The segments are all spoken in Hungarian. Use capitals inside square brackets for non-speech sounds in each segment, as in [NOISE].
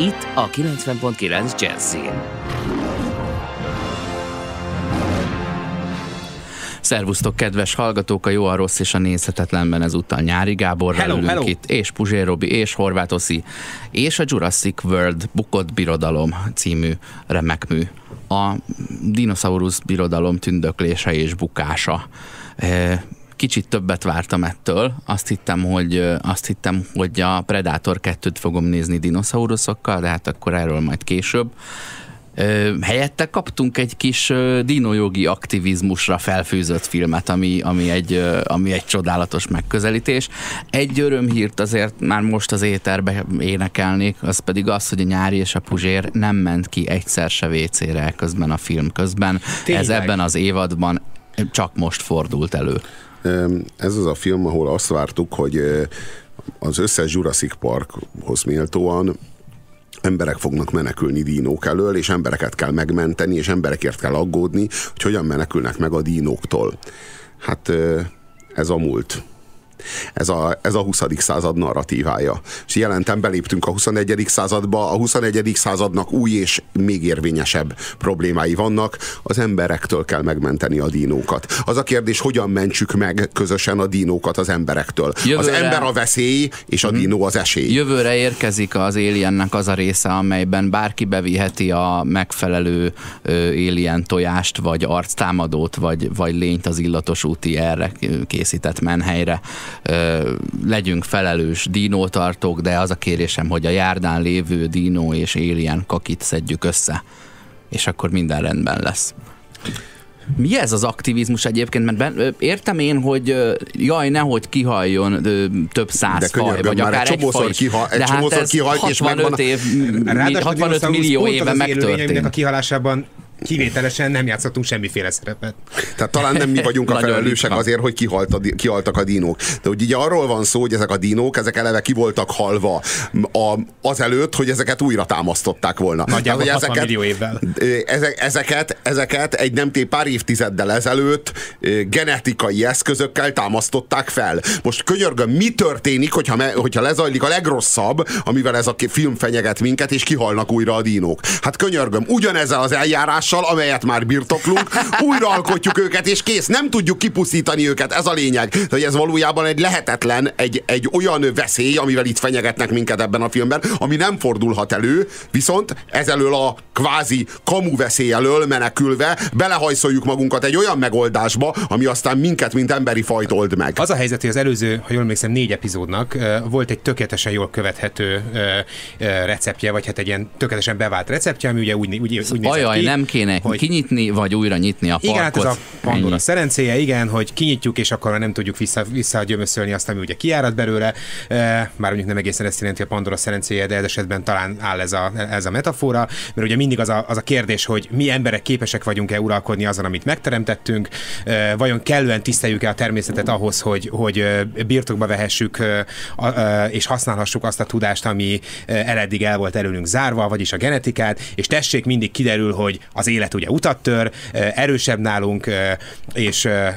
Itt a 90.9 Jazzin. Szervusztok, kedves hallgatók, a jó, a rossz és a nézhetetlenben ezúttal Nyári Gábor Hello, ülünk hello. itt, és Puzsér Robi, és Horváth Oszi, és a Jurassic World Bukott Birodalom című remek mű. A dinoszaurusz birodalom tündöklése és bukása. Kicsit többet vártam ettől. Azt hittem, hogy, azt hittem, hogy a Predator 2-t fogom nézni dinoszauruszokkal, de hát akkor erről majd később. Helyette kaptunk egy kis dinojogi aktivizmusra felfűzött filmet, ami, ami, egy, ami egy csodálatos megközelítés. Egy örömhírt azért már most az éterbe énekelnék, az pedig az, hogy a nyári és a puzsér nem ment ki egyszer se WC-re közben a film közben. Tényleg? Ez ebben az évadban csak most fordult elő. Ez az a film, ahol azt vártuk, hogy ö, az összes Jurassic Parkhoz méltóan emberek fognak menekülni dínók elől, és embereket kell megmenteni, és emberekért kell aggódni, hogy hogyan menekülnek meg a dínóktól. Hát ö, ez a múlt. Ez a, ez a 20. század narratívája. És jelentem beléptünk a 21. századba, a 21. századnak új és még érvényesebb problémái vannak, az emberektől kell megmenteni a dínókat. Az a kérdés, hogyan mentsük meg közösen a dínókat az emberektől. Jövőre- Az ember a veszély, és a dínó az esély. Jövőre érkezik az Aliennek az a része, amelyben bárki beviheti a megfelelő Alien tojást, vagy arctámadót, vagy, vagy lényt az illatos úti erre készített menhelyre. Legyünk felelős dínótartók, de az a kérésem, hogy a járdán lévő dínó és Alien kakit szedjük össze, és akkor minden rendben lesz. Mi ez az aktivizmus egyébként? Mert ben, értem én, hogy jaj, nehogy kihaljon több száz De faj, vagy már akár egy csomószor kiha- egy De hát ez kihalt, és 65 megvan a- év, mi- Ráadásul 65 dinoszaurusz millió éve élőlényeknek a megtörtént. kihalásában kivételesen nem játszottunk semmiféle szerepet. Tehát talán nem mi vagyunk a [LAUGHS] felelősek azért, hogy kihalt a, kihaltak a dinók. De hogy ugye arról van szó, hogy ezek a dinók, ezek eleve ki voltak halva a, azelőtt, hogy ezeket újra támasztották volna. Nagyjából Tehát, 60 hogy millió évvel. Ezek, ezeket, ezeket egy nem té pár évtizeddel ezelőtt genetikai eszközökkel támasztották fel. Most könyörgöm, mi történik, hogyha, me, hogyha lezajlik a legrosszabb, amivel ez a film fenyeget minket, és kihalnak újra a dínók? Hát könyörgöm, ugyanezzel az eljárással, amelyet már birtoklunk, újra alkotjuk őket, és kész, nem tudjuk kipusztítani őket, ez a lényeg. Hogy ez valójában egy lehetetlen, egy, egy olyan veszély, amivel itt fenyegetnek minket ebben a filmben, ami nem fordulhat elő, viszont ezelől a kvázi kamu veszély elől menekülve belehajszoljuk magunkat egy olyan megoldásba, ami aztán minket, mint emberi fajt old meg. Az a helyzet, hogy az előző, ha jól emlékszem, négy epizódnak volt egy tökéletesen jól követhető receptje, vagy hát egy ilyen tökéletesen bevált receptje, ami ugye úgy, úgy, úgy nézett Ajaj, ki, nem kéne hogy kinyitni, vagy újra nyitni a parkot. Igen, hát ez a Pandora Ennyi. szerencéje, igen, hogy kinyitjuk, és akkor nem tudjuk vissza, visszagyömöszölni azt, ami ugye kiárad belőle. Már mondjuk nem egészen ezt jelenti a Pandora szerencéje, de ez esetben talán áll ez a, ez a metafora, mert ugye mindig az a, az a kérdés, hogy mi emberek képesek vagyunk-e uralkodni azon, amit megteremtettünk, vajon kellően tiszteljük-e a természetet ahhoz, hogy, hogy birtokba vehessük és használhassuk azt a tudást, ami eleddig el volt előnünk zárva, vagyis a genetikát, és tessék, mindig kiderül, hogy az élet ugye utat tör, ö, erősebb nálunk, ö, és ö,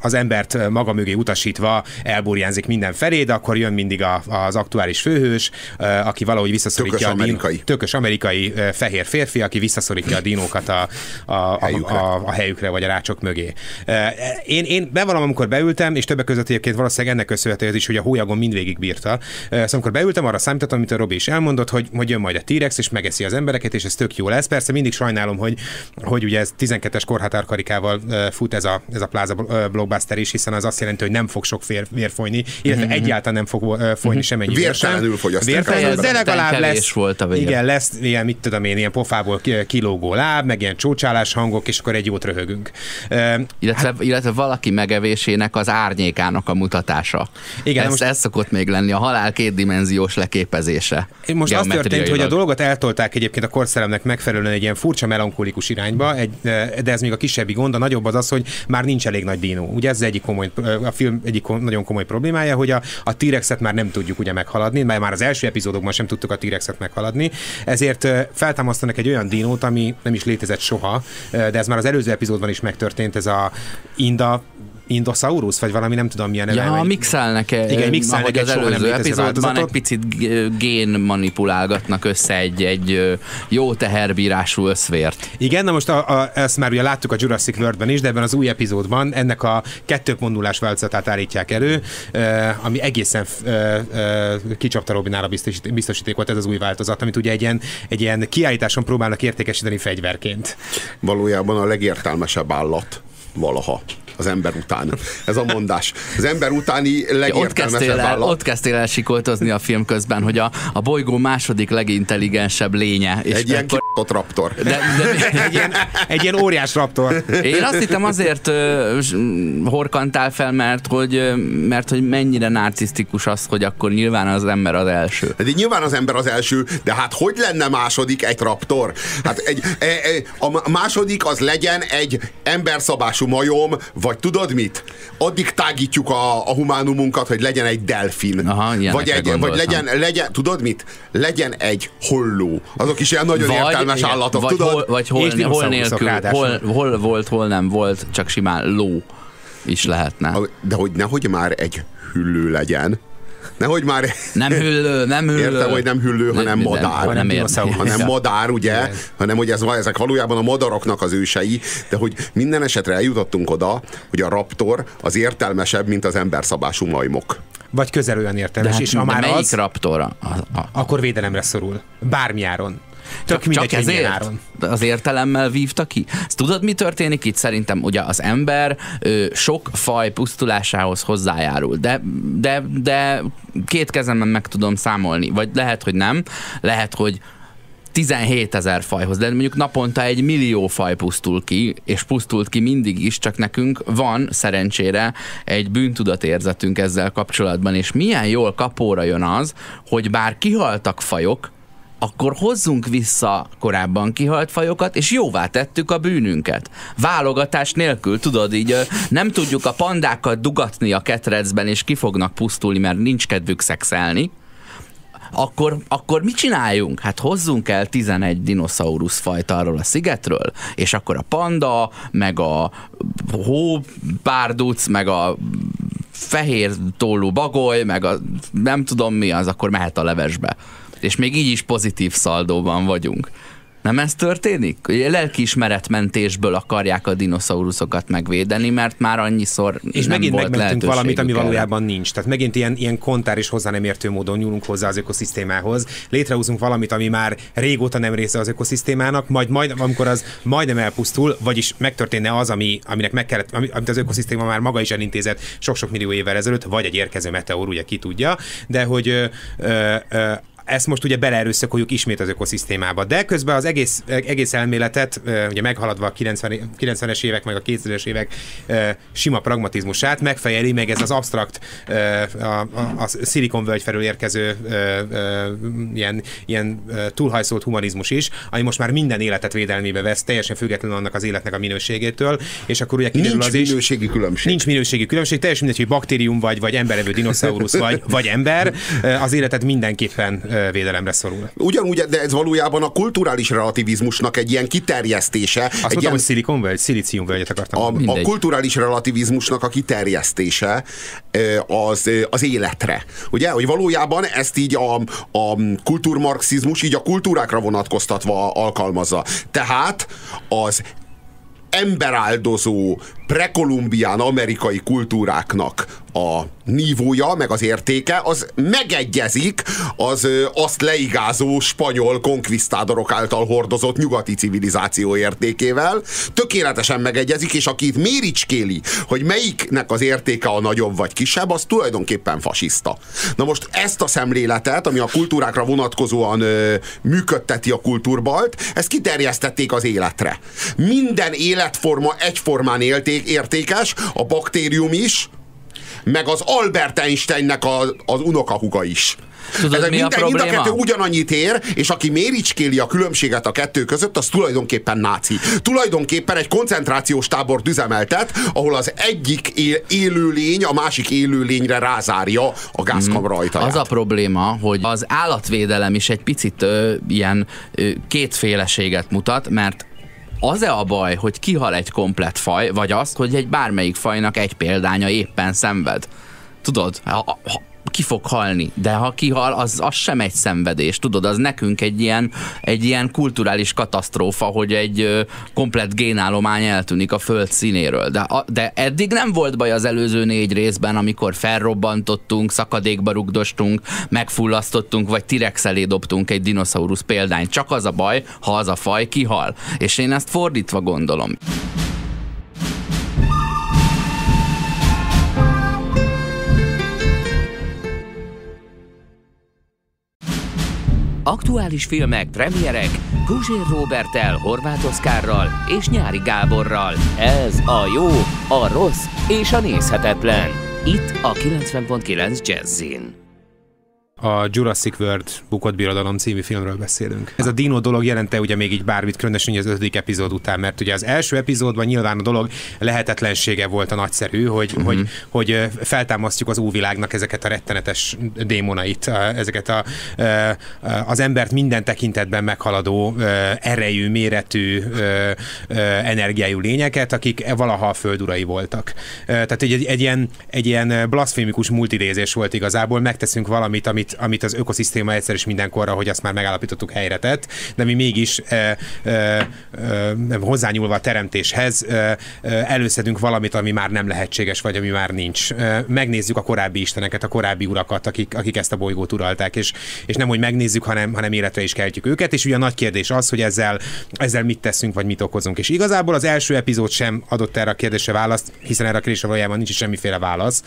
az embert maga mögé utasítva elburjánzik minden felé, de akkor jön mindig az aktuális főhős, aki valahogy visszaszorítja Tökös a amerikai. tökös amerikai fehér férfi, aki visszaszorítja a dinókat a, a, a, Helyükre. a, a helyükre, vagy a rácsok mögé. Én, én bevallom, amikor beültem, és többek között egyébként valószínűleg ennek köszönhető az is, hogy a hólyagon mindvégig bírta. Szóval amikor beültem, arra számítottam, amit a Robi is elmondott, hogy, hogy jön majd a T-rex, és megeszi az embereket, és ez tök jó lesz. Persze mindig sajnálom, hogy hogy, hogy ugye ez 12-es korhatárkarikával fut ez a, ez a Plaza blockbuster is, hiszen az azt jelenti, hogy nem fog sok vér, vér folyni, illetve mm-hmm. egyáltalán nem fog folyni mm-hmm. semmennyi Vértelenül fogyasztják. De legalább lesz, volt a vér. igen, lesz ilyen, mit tudom én, ilyen pofából kilógó láb, meg ilyen csócsálás hangok, és akkor egy jót röhögünk. Illetve, hát, illetve valaki megevésének az árnyékának a mutatása. Igen, ez, most, ez szokott még lenni, a halál kétdimenziós leképezése. Most az történt, hogy a dolgot eltolták egyébként a korszellemnek megfelelően egy ilyen furcsa melankolikus irányba, egy, de ez még a kisebbi gond, a nagyobb az az, hogy már nincs elég nagy dino. Ugye ez az egyik komoly, a film egyik nagyon komoly problémája, hogy a, a T-rexet már nem tudjuk ugye meghaladni, mert már az első epizódokban sem tudtuk a T-rexet meghaladni, ezért feltámasztanak egy olyan dinót, ami nem is létezett soha, de ez már az előző epizódban is megtörtént, ez a Inda Indosaurus, vagy valami nem tudom milyen neve. Ja, mixelnek -e, Igen, mixelnek az előző epizódban egy picit gén manipulálgatnak össze egy, egy jó teherbírású összvért. Igen, na most a, a, ezt már ugye láttuk a Jurassic World-ben is, de ebben az új epizódban ennek a kettőpondulás változatát állítják elő, ami egészen kicsapta Robinára biztosít, biztosíték volt ez az új változat, amit ugye egy ilyen, egy ilyen kiállításon próbálnak értékesíteni fegyverként. Valójában a legértelmesebb állat valaha az ember után. Ez a mondás. Az ember utáni legértelmesebb ott el, ott kezdtél el sikoltozni a film közben, hogy a, a bolygó második legintelligensebb lénye. És egy ilyen akkor... raptor. De, de, [LAUGHS] egy, ilyen, egy ilyen óriás raptor. Én azt hittem azért uh, horkantál fel, mert hogy, mert hogy mennyire narcisztikus az, hogy akkor nyilván az ember az első. De nyilván az ember az első, de hát hogy lenne második egy raptor? Hát egy, e, e, a második az legyen egy emberszabású majom, vagy tudod mit? Addig tágítjuk a, a humánumunkat, hogy legyen egy delfin. Aha, vagy, egy, vagy legyen, legyen, tudod mit? Legyen egy holló. Azok is ilyen nagyon vagy, értelmes állatok, vagy tudod? Hol, vagy hol, hol nélkül, hol, hol volt, hol nem volt, csak simán ló is lehetne. De hogy nehogy már egy hüllő legyen, Nehogy már... Nem hüllő, nem hüllő. Értem, hogy nem hüllő, nem, hanem madár. Nem, nem, hanem madár, ugye? Igen. Hanem, hogy ez, ezek valójában a madaraknak az ősei, de hogy minden esetre eljutottunk oda, hogy a raptor az értelmesebb, mint az emberszabású majmok. Vagy közel olyan értelmes, hát, és ha már az, raptor? A, a, akkor védelemre szorul. Bármi áron. Tök mindegy, csak ezért áron. az értelemmel vívta ki. Ezt tudod, mi történik itt? Szerintem ugye az ember ö, sok faj pusztulásához hozzájárul, de, de, de két kezemben meg tudom számolni, vagy lehet, hogy nem, lehet, hogy 17 ezer fajhoz, de mondjuk naponta egy millió faj pusztul ki, és pusztult ki mindig is, csak nekünk van szerencsére egy bűntudatérzetünk ezzel kapcsolatban, és milyen jól kapóra jön az, hogy bár kihaltak fajok, akkor hozzunk vissza korábban kihalt fajokat, és jóvá tettük a bűnünket. Válogatás nélkül, tudod, így nem tudjuk a pandákat dugatni a ketrecben, és ki fognak pusztulni, mert nincs kedvük szexelni, akkor, akkor mit csináljunk? Hát hozzunk el 11 dinoszaurusz fajt arról a szigetről, és akkor a panda, meg a hópárduc, meg a fehér tollú bagoly, meg a nem tudom mi az, akkor mehet a levesbe és még így is pozitív szaldóban vagyunk. Nem ez történik? Lelkiismeretmentésből akarják a dinoszauruszokat megvédeni, mert már annyiszor És nem megint volt megmentünk valamit, ami erre. valójában nincs. Tehát megint ilyen, ilyen kontár és hozzá nem értő módon nyúlunk hozzá az ökoszisztémához. Létrehozunk valamit, ami már régóta nem része az ökoszisztémának, majd, majd amikor az majdnem elpusztul, vagyis megtörténne az, ami, aminek meg kellett, amit az ökoszisztéma már maga is elintézett sok-sok millió évvel ezelőtt, vagy egy érkező meteor, ugye ki tudja, de hogy ö, ö, ö, ezt most ugye beleerőszakoljuk ismét az ökoszisztémába. De közben az egész, egész elméletet, ugye meghaladva a 90, 90-es évek, meg a 2000-es évek sima pragmatizmusát, megfejeli meg ez az abstrakt, a, a, a szilikonvölgy felől érkező ilyen, ilyen túlhajszolt humanizmus is, ami most már minden életet védelmébe vesz, teljesen függetlenül annak az életnek a minőségétől, és akkor ugye kiderül nincs az is, minőségi különbség. Nincs minőségi különbség, teljesen mindegy, hogy baktérium vagy, vagy emberevő dinoszaurusz vagy, vagy ember, az életet mindenképpen védelemre szorul. Ugyanúgy, de ez valójában a kulturális relativizmusnak egy ilyen kiterjesztése. Azt egy mondtam, ilyen, hogy szilikonvölgy, szilíciumvölgyet akartam. A, a kulturális relativizmusnak a kiterjesztése az, az életre. Ugye, hogy valójában ezt így a, a kulturmarxizmus így a kultúrákra vonatkoztatva alkalmazza. Tehát az emberáldozó prekolumbián amerikai kultúráknak a nívója, meg az értéke, az megegyezik az azt leigázó spanyol konkvisztádorok által hordozott nyugati civilizáció értékével. Tökéletesen megegyezik, és aki itt méricskéli, hogy melyiknek az értéke a nagyobb vagy kisebb, az tulajdonképpen fasiszta. Na most ezt a szemléletet, ami a kultúrákra vonatkozóan ö, működteti a kultúrbalt, ezt kiterjesztették az életre. Minden életforma egyformán élték, értékes, a baktérium is, meg az Albert Einsteinnek a, az unokahuga is. Tudod, Ezek mi minden, a mind a probléma? kettő ugyanannyit ér, és aki méricskéli a különbséget a kettő között, az tulajdonképpen náci. Tulajdonképpen egy koncentrációs tábort üzemeltet, ahol az egyik él, élőlény a másik élőlényre rázárja a gázkamra ajtaját. Az a probléma, hogy az állatvédelem is egy picit ö, ilyen ö, kétféleséget mutat, mert az-e a baj, hogy kihal egy komplet faj, vagy az, hogy egy bármelyik fajnak egy példánya éppen szenved? Tudod, ha, ha, ki fog halni, de ha kihal, az, az sem egy szenvedés, tudod, az nekünk egy ilyen, egy ilyen kulturális katasztrófa, hogy egy komplet génállomány eltűnik a föld színéről. De, a, de eddig nem volt baj az előző négy részben, amikor felrobbantottunk, szakadékba rugdostunk, megfullasztottunk, vagy T-rex elé dobtunk egy dinoszaurusz példányt. Csak az a baj, ha az a faj kihal. És én ezt fordítva gondolom. Aktuális filmek, premierek, Guzsér Robertel, Horváth Oszkárral és Nyári Gáborral. Ez a jó, a rossz és a nézhetetlen. Itt a 90.9 Jazzin. A Jurassic World Bukott Birodalom című filmről beszélünk. Ez a dino dolog jelente ugye még így bármit, különösen az ötödik epizód után, mert ugye az első epizódban nyilván a dolog lehetetlensége volt a nagyszerű, hogy, uh-huh. hogy, hogy feltámasztjuk az úvilágnak ezeket a rettenetes démonait, ezeket a, az embert minden tekintetben meghaladó erejű, méretű, energiájú lényeket, akik valaha a föld urai voltak. Tehát egy, egy, ilyen, egy ilyen blaszfémikus multidézés volt igazából, megteszünk valamit, amit, amit az ökoszisztéma egyszer és mindenkorra, hogy azt már megállapítottuk helyre tett, de mi mégis e, e, e, hozzányúlva a teremtéshez e, e, előszedünk valamit, ami már nem lehetséges, vagy ami már nincs. E, megnézzük a korábbi isteneket, a korábbi urakat, akik, akik ezt a bolygót uralták, és, és nem, hogy megnézzük, hanem, hanem életre is keltjük őket, és ugye a nagy kérdés az, hogy ezzel, ezzel mit teszünk, vagy mit okozunk. És igazából az első epizód sem adott erre a kérdésre választ, hiszen erre a kérdésre valójában nincs is semmiféle válasz.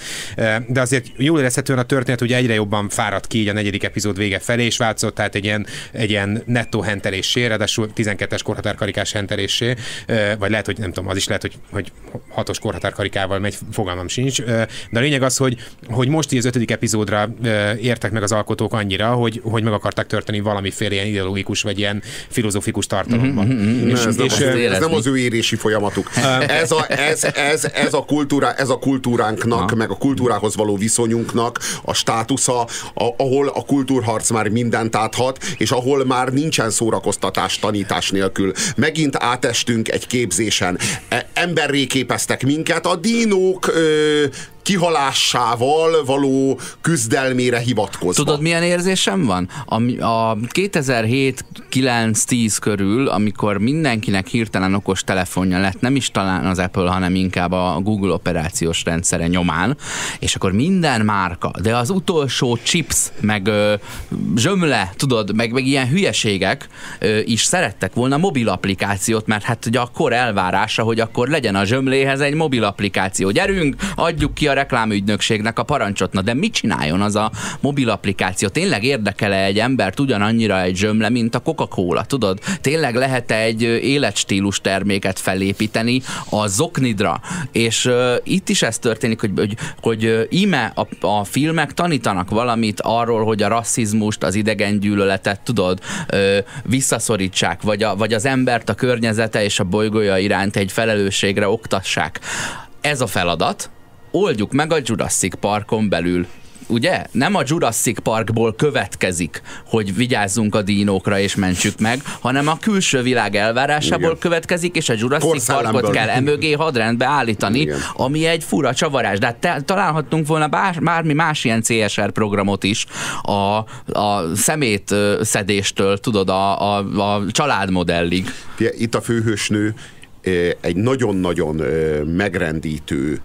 De azért jól érezhetően a történet ugye egyre jobban fáradt ki így a negyedik epizód vége felé, és változott tehát egy ilyen, egy ilyen nettó hentelésé, ráadásul 12-es korhatárkarikás hentelésé, e, vagy lehet, hogy nem tudom, az is lehet, hogy, hogy hatos korhatárkarikával megy, fogalmam sincs. De a lényeg az, hogy, hogy most így az ötödik epizódra értek meg az alkotók annyira, hogy, hogy meg akarták törteni valamiféle ilyen ideológikus vagy ilyen filozófikus tartalomban. Ne, ez, nem, és, az, ö, ez nem az ő érési folyamatuk. Ez a, ez, ez, ez a, kultúra, ez a kultúránknak, meg a kultúrához való viszonyunknak a státusza, a, ahol a kultúrharc már mindent áthat, és ahol már nincsen szórakoztatás tanítás nélkül. Megint átestünk egy képzésen. E, emberré képeztek minket, a dínók ö, kihalásával való küzdelmére hivatkozva. Tudod, milyen érzésem van? A, a 2007-9-10 körül, amikor mindenkinek hirtelen okos telefonja lett, nem is talán az Apple, hanem inkább a Google operációs rendszere nyomán, és akkor minden márka, de az utolsó chips, meg ö, zsömle, tudod, meg, meg ilyen hülyeségek ö, is szerettek volna mobil applikációt, mert hát ugye a kor elvárása, hogy akkor legyen a zsömléhez egy mobil applikáció. Gyerünk, adjuk ki a reklámügynökségnek a parancsot. Na de mit csináljon az a mobil applikáció? Tényleg érdekele egy embert ugyanannyira egy zsömle, mint a Coca-Cola, tudod? Tényleg lehet egy ö, életstílus terméket felépíteni a zoknidra. És uh, itt is ez történik, hogy, hogy, hogy íme a, a filmek tanítanak valamit arról, hogy a rasszizmust, az idegen gyűlöletet, tudod, ö, visszaszorítsák, vagy, a, vagy az embert a környezete és a bolygója iránt egy felelősségre oktassák. Ez a feladat, oldjuk meg a Jurassic Parkon belül. Ugye? Nem a Jurassic Parkból következik, hogy vigyázzunk a dínókra és mentsük meg, hanem a külső világ elvárásából Igen. következik, és a Jurassic Korszellemből. Parkot kell emögé hadrendbe állítani, Igen. ami egy fura csavarás. De hát te, találhattunk volna bár, bármi más ilyen CSR programot is a, a szemét szedéstől, tudod, a, a, a családmodellig. Itt a főhősnő egy nagyon-nagyon megrendítő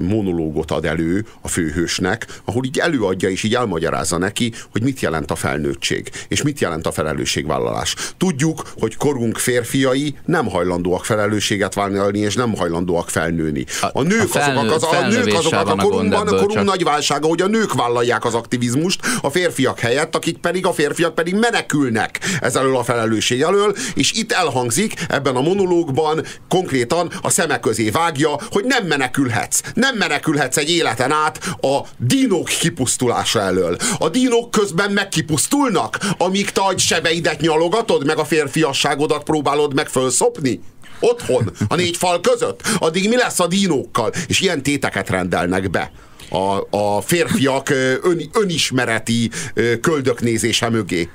monológot ad elő a főhősnek, ahol így előadja és így elmagyarázza neki, hogy mit jelent a felnőttség, és mit jelent a felelősségvállalás. Tudjuk, hogy korunk férfiai nem hajlandóak felelősséget vállalni, és nem hajlandóak felnőni. A nők a felnő, azok, az, a nők azok a korunkban, a korunk csak... nagy válsága, hogy a nők vállalják az aktivizmust a férfiak helyett, akik pedig a férfiak pedig menekülnek ez elől a felelősség elől, és itt elhangzik ebben a monológban konkrétan a szemek közé vágja, hogy nem menekülhetsz. Nem menekülhetsz egy életen át a dinók kipusztulása elől. A dinók közben megkipusztulnak, amíg te a sebeidet nyalogatod, meg a férfiasságodat próbálod meg fölszopni otthon, a négy fal között, addig mi lesz a dinókkal? És ilyen téteket rendelnek be a, a férfiak ön, önismereti köldöknézése mögé.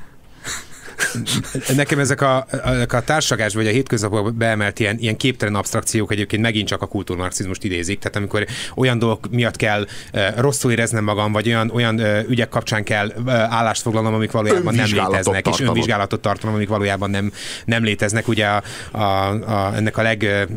Nekem ezek a, a, a társadalás vagy a hétköznapokban beemelt ilyen, ilyen képtelen abstrakciók egyébként megint csak a kultúrmarxizmust idézik. Tehát amikor olyan dolgok miatt kell uh, rosszul éreznem magam, vagy olyan, olyan uh, ügyek kapcsán kell uh, állást foglalnom, amik valójában nem léteznek, tartanom. és önvizsgálatot tartanom, amik valójában nem, nem léteznek. Ugye a, a, a, ennek a leg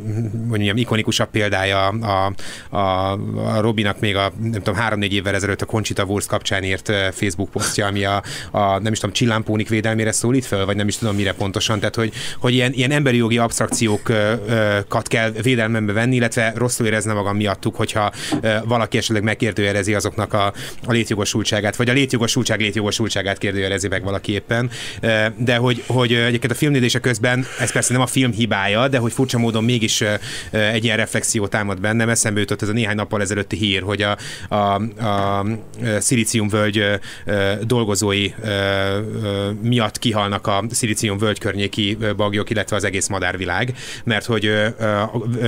mondjam, ikonikusabb példája a, a, a Robinak még a nem tudom, három-négy évvel ezelőtt a Conchita Wurst kapcsán írt Facebook posztja, ami a, a nem is tudom, csillámpónik védelmére szól szólít fel, vagy nem is tudom mire pontosan, tehát hogy, hogy ilyen, ilyen emberi jogi abstrakciókat kell védelmembe venni, illetve rosszul érezne magam miattuk, hogyha valaki esetleg megkérdőjelezi azoknak a, a létjogosultságát, vagy a létjogosultság létjogosultságát kérdőjelezi meg valaki éppen. De hogy, hogy egyébként a filmnézése közben, ez persze nem a film hibája, de hogy furcsa módon mégis egy ilyen reflexió támad bennem. Eszembe jutott ez a néhány nappal ezelőtti hír, hogy a, a, a szilíciumvölgy dolgozói miatt kihal meghalnak a szilícium völgy környéki bagyok, illetve az egész madárvilág, mert hogy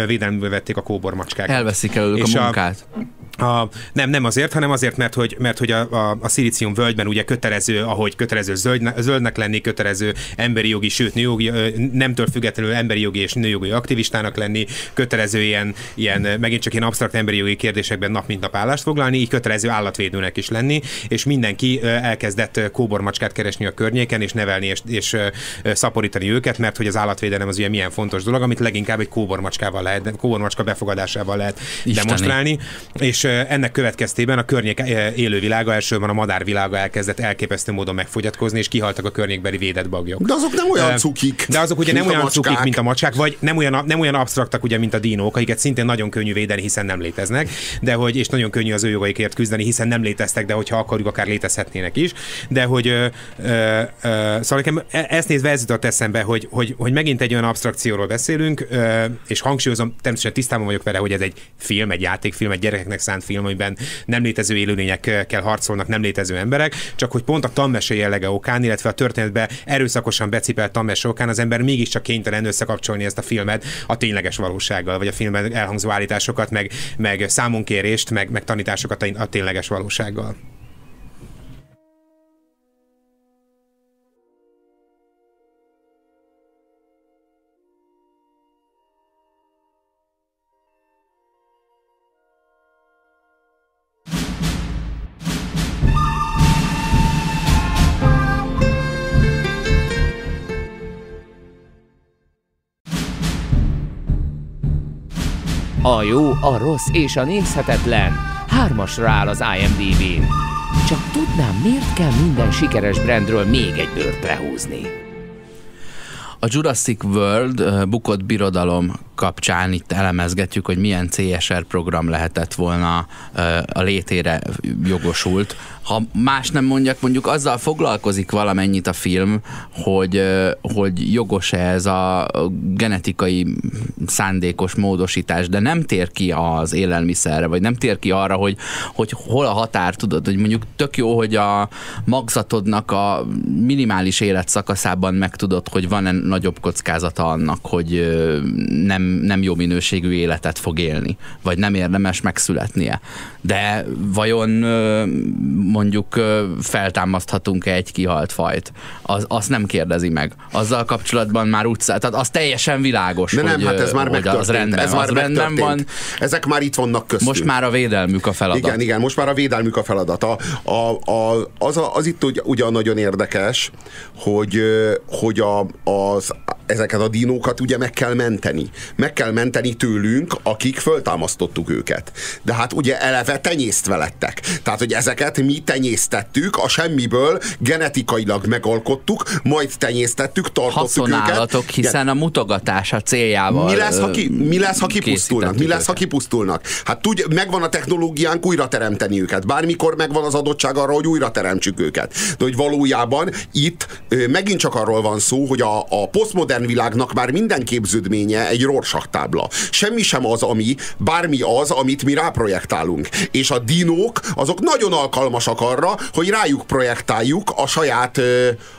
védelmbe vették a kóbormacskák. Elveszik előlük a munkát. A, a, nem, nem azért, hanem azért, mert hogy, mert hogy a, a, a szilícium völgyben ugye kötelező, ahogy kötelező zöld, zöldnek lenni, kötelező emberi jogi, sőt nőjogi, nemtől függetlenül emberi jogi és nőjogi aktivistának lenni, kötelező ilyen, ilyen megint csak ilyen absztrakt emberi jogi kérdésekben nap mint nap állást foglalni, így kötelező állatvédőnek is lenni, és mindenki elkezdett kóbormacskát keresni a környéken, és nevelni és, és szaporítani őket, mert hogy az állatvédelem az ugye milyen fontos dolog, amit leginkább egy kóbormacskával lehet, kóbormacska befogadásával lehet Isteni. demonstrálni, és ennek következtében a környék élővilága, elsősorban a madárvilága elkezdett elképesztő módon megfogyatkozni, és kihaltak a környékbeli védett bagyok. De azok nem olyan cukik. De azok ugye nem olyan cukik, mint a macskák, vagy nem olyan, nem olyan absztraktak, ugye, mint a dinók, akiket szintén nagyon könnyű védeni, hiszen nem léteznek, de hogy, és nagyon könnyű az ő jogaikért küzdeni, hiszen nem léteztek, de hogyha akarjuk, akár létezhetnének is. De hogy ö, ö, ö, szóval nekem e, ezt nézve ez jutott eszembe, hogy, hogy, hogy megint egy olyan abstrakcióról beszélünk, és hangsúlyozom, természetesen tisztában vagyok vele, hogy ez egy film, egy játékfilm, egy gyerekeknek szánt film, amiben nem létező élőlényekkel harcolnak nem létező emberek, csak hogy pont a tanmese jellege okán, illetve a történetbe erőszakosan becipelt tanmese okán az ember mégiscsak kénytelen összekapcsolni ezt a filmet a tényleges valósággal, vagy a filmben elhangzó állításokat, meg, meg számonkérést, meg, meg tanításokat a tényleges valósággal. Jó, a rossz és a nézhetetlen hármasra áll az IMDb-n. Csak tudnám, miért kell minden sikeres brandről még egy bőrt lehúzni. A Jurassic World bukott birodalom kapcsán itt elemezgetjük, hogy milyen CSR program lehetett volna a létére jogosult. Ha más nem mondjak, mondjuk azzal foglalkozik valamennyit a film, hogy, hogy jogos-e ez a genetikai szándékos módosítás, de nem tér ki az élelmiszerre, vagy nem tér ki arra, hogy, hogy hol a határ, tudod, hogy mondjuk tök jó, hogy a magzatodnak a minimális életszakaszában megtudod, hogy van-e nagyobb kockázata annak, hogy nem nem jó minőségű életet fog élni, vagy nem érdemes megszületnie. De vajon mondjuk feltámaszthatunk-e egy kihalt fajt? Az, azt nem kérdezi meg. Azzal kapcsolatban már úgy, tehát az teljesen világos, De nem, hogy, hát ez már hogy az rendben, ez már az rendben van. Ezek már itt vannak köztünk. Most már a védelmük a feladat. Igen, igen, most már a védelmük a feladat. A, a, a, az, a, az itt ugyan nagyon érdekes, hogy, hogy a, az ezeket a dinókat ugye meg kell menteni. Meg kell menteni tőlünk, akik föltámasztottuk őket. De hát ugye eleve tenyésztve lettek. Tehát, hogy ezeket mi tenyésztettük, a semmiből genetikailag megalkottuk, majd tenyésztettük, tartottuk őket. hiszen a mutogatása céljával Mi lesz, ha, ki, mi lesz, ha kipusztulnak? Mi lesz, ha kipusztulnak? Hát tudj, megvan a technológiánk újra teremteni őket. Bármikor megvan az adottság arra, hogy újra teremtsük őket. De hogy valójában itt megint csak arról van szó, hogy a, a posztmodern világnak már minden képződménye egy Rorschach tábla. Semmi sem az, ami, bármi az, amit mi ráprojektálunk. És a dinók, azok nagyon alkalmasak arra, hogy rájuk projektáljuk a saját,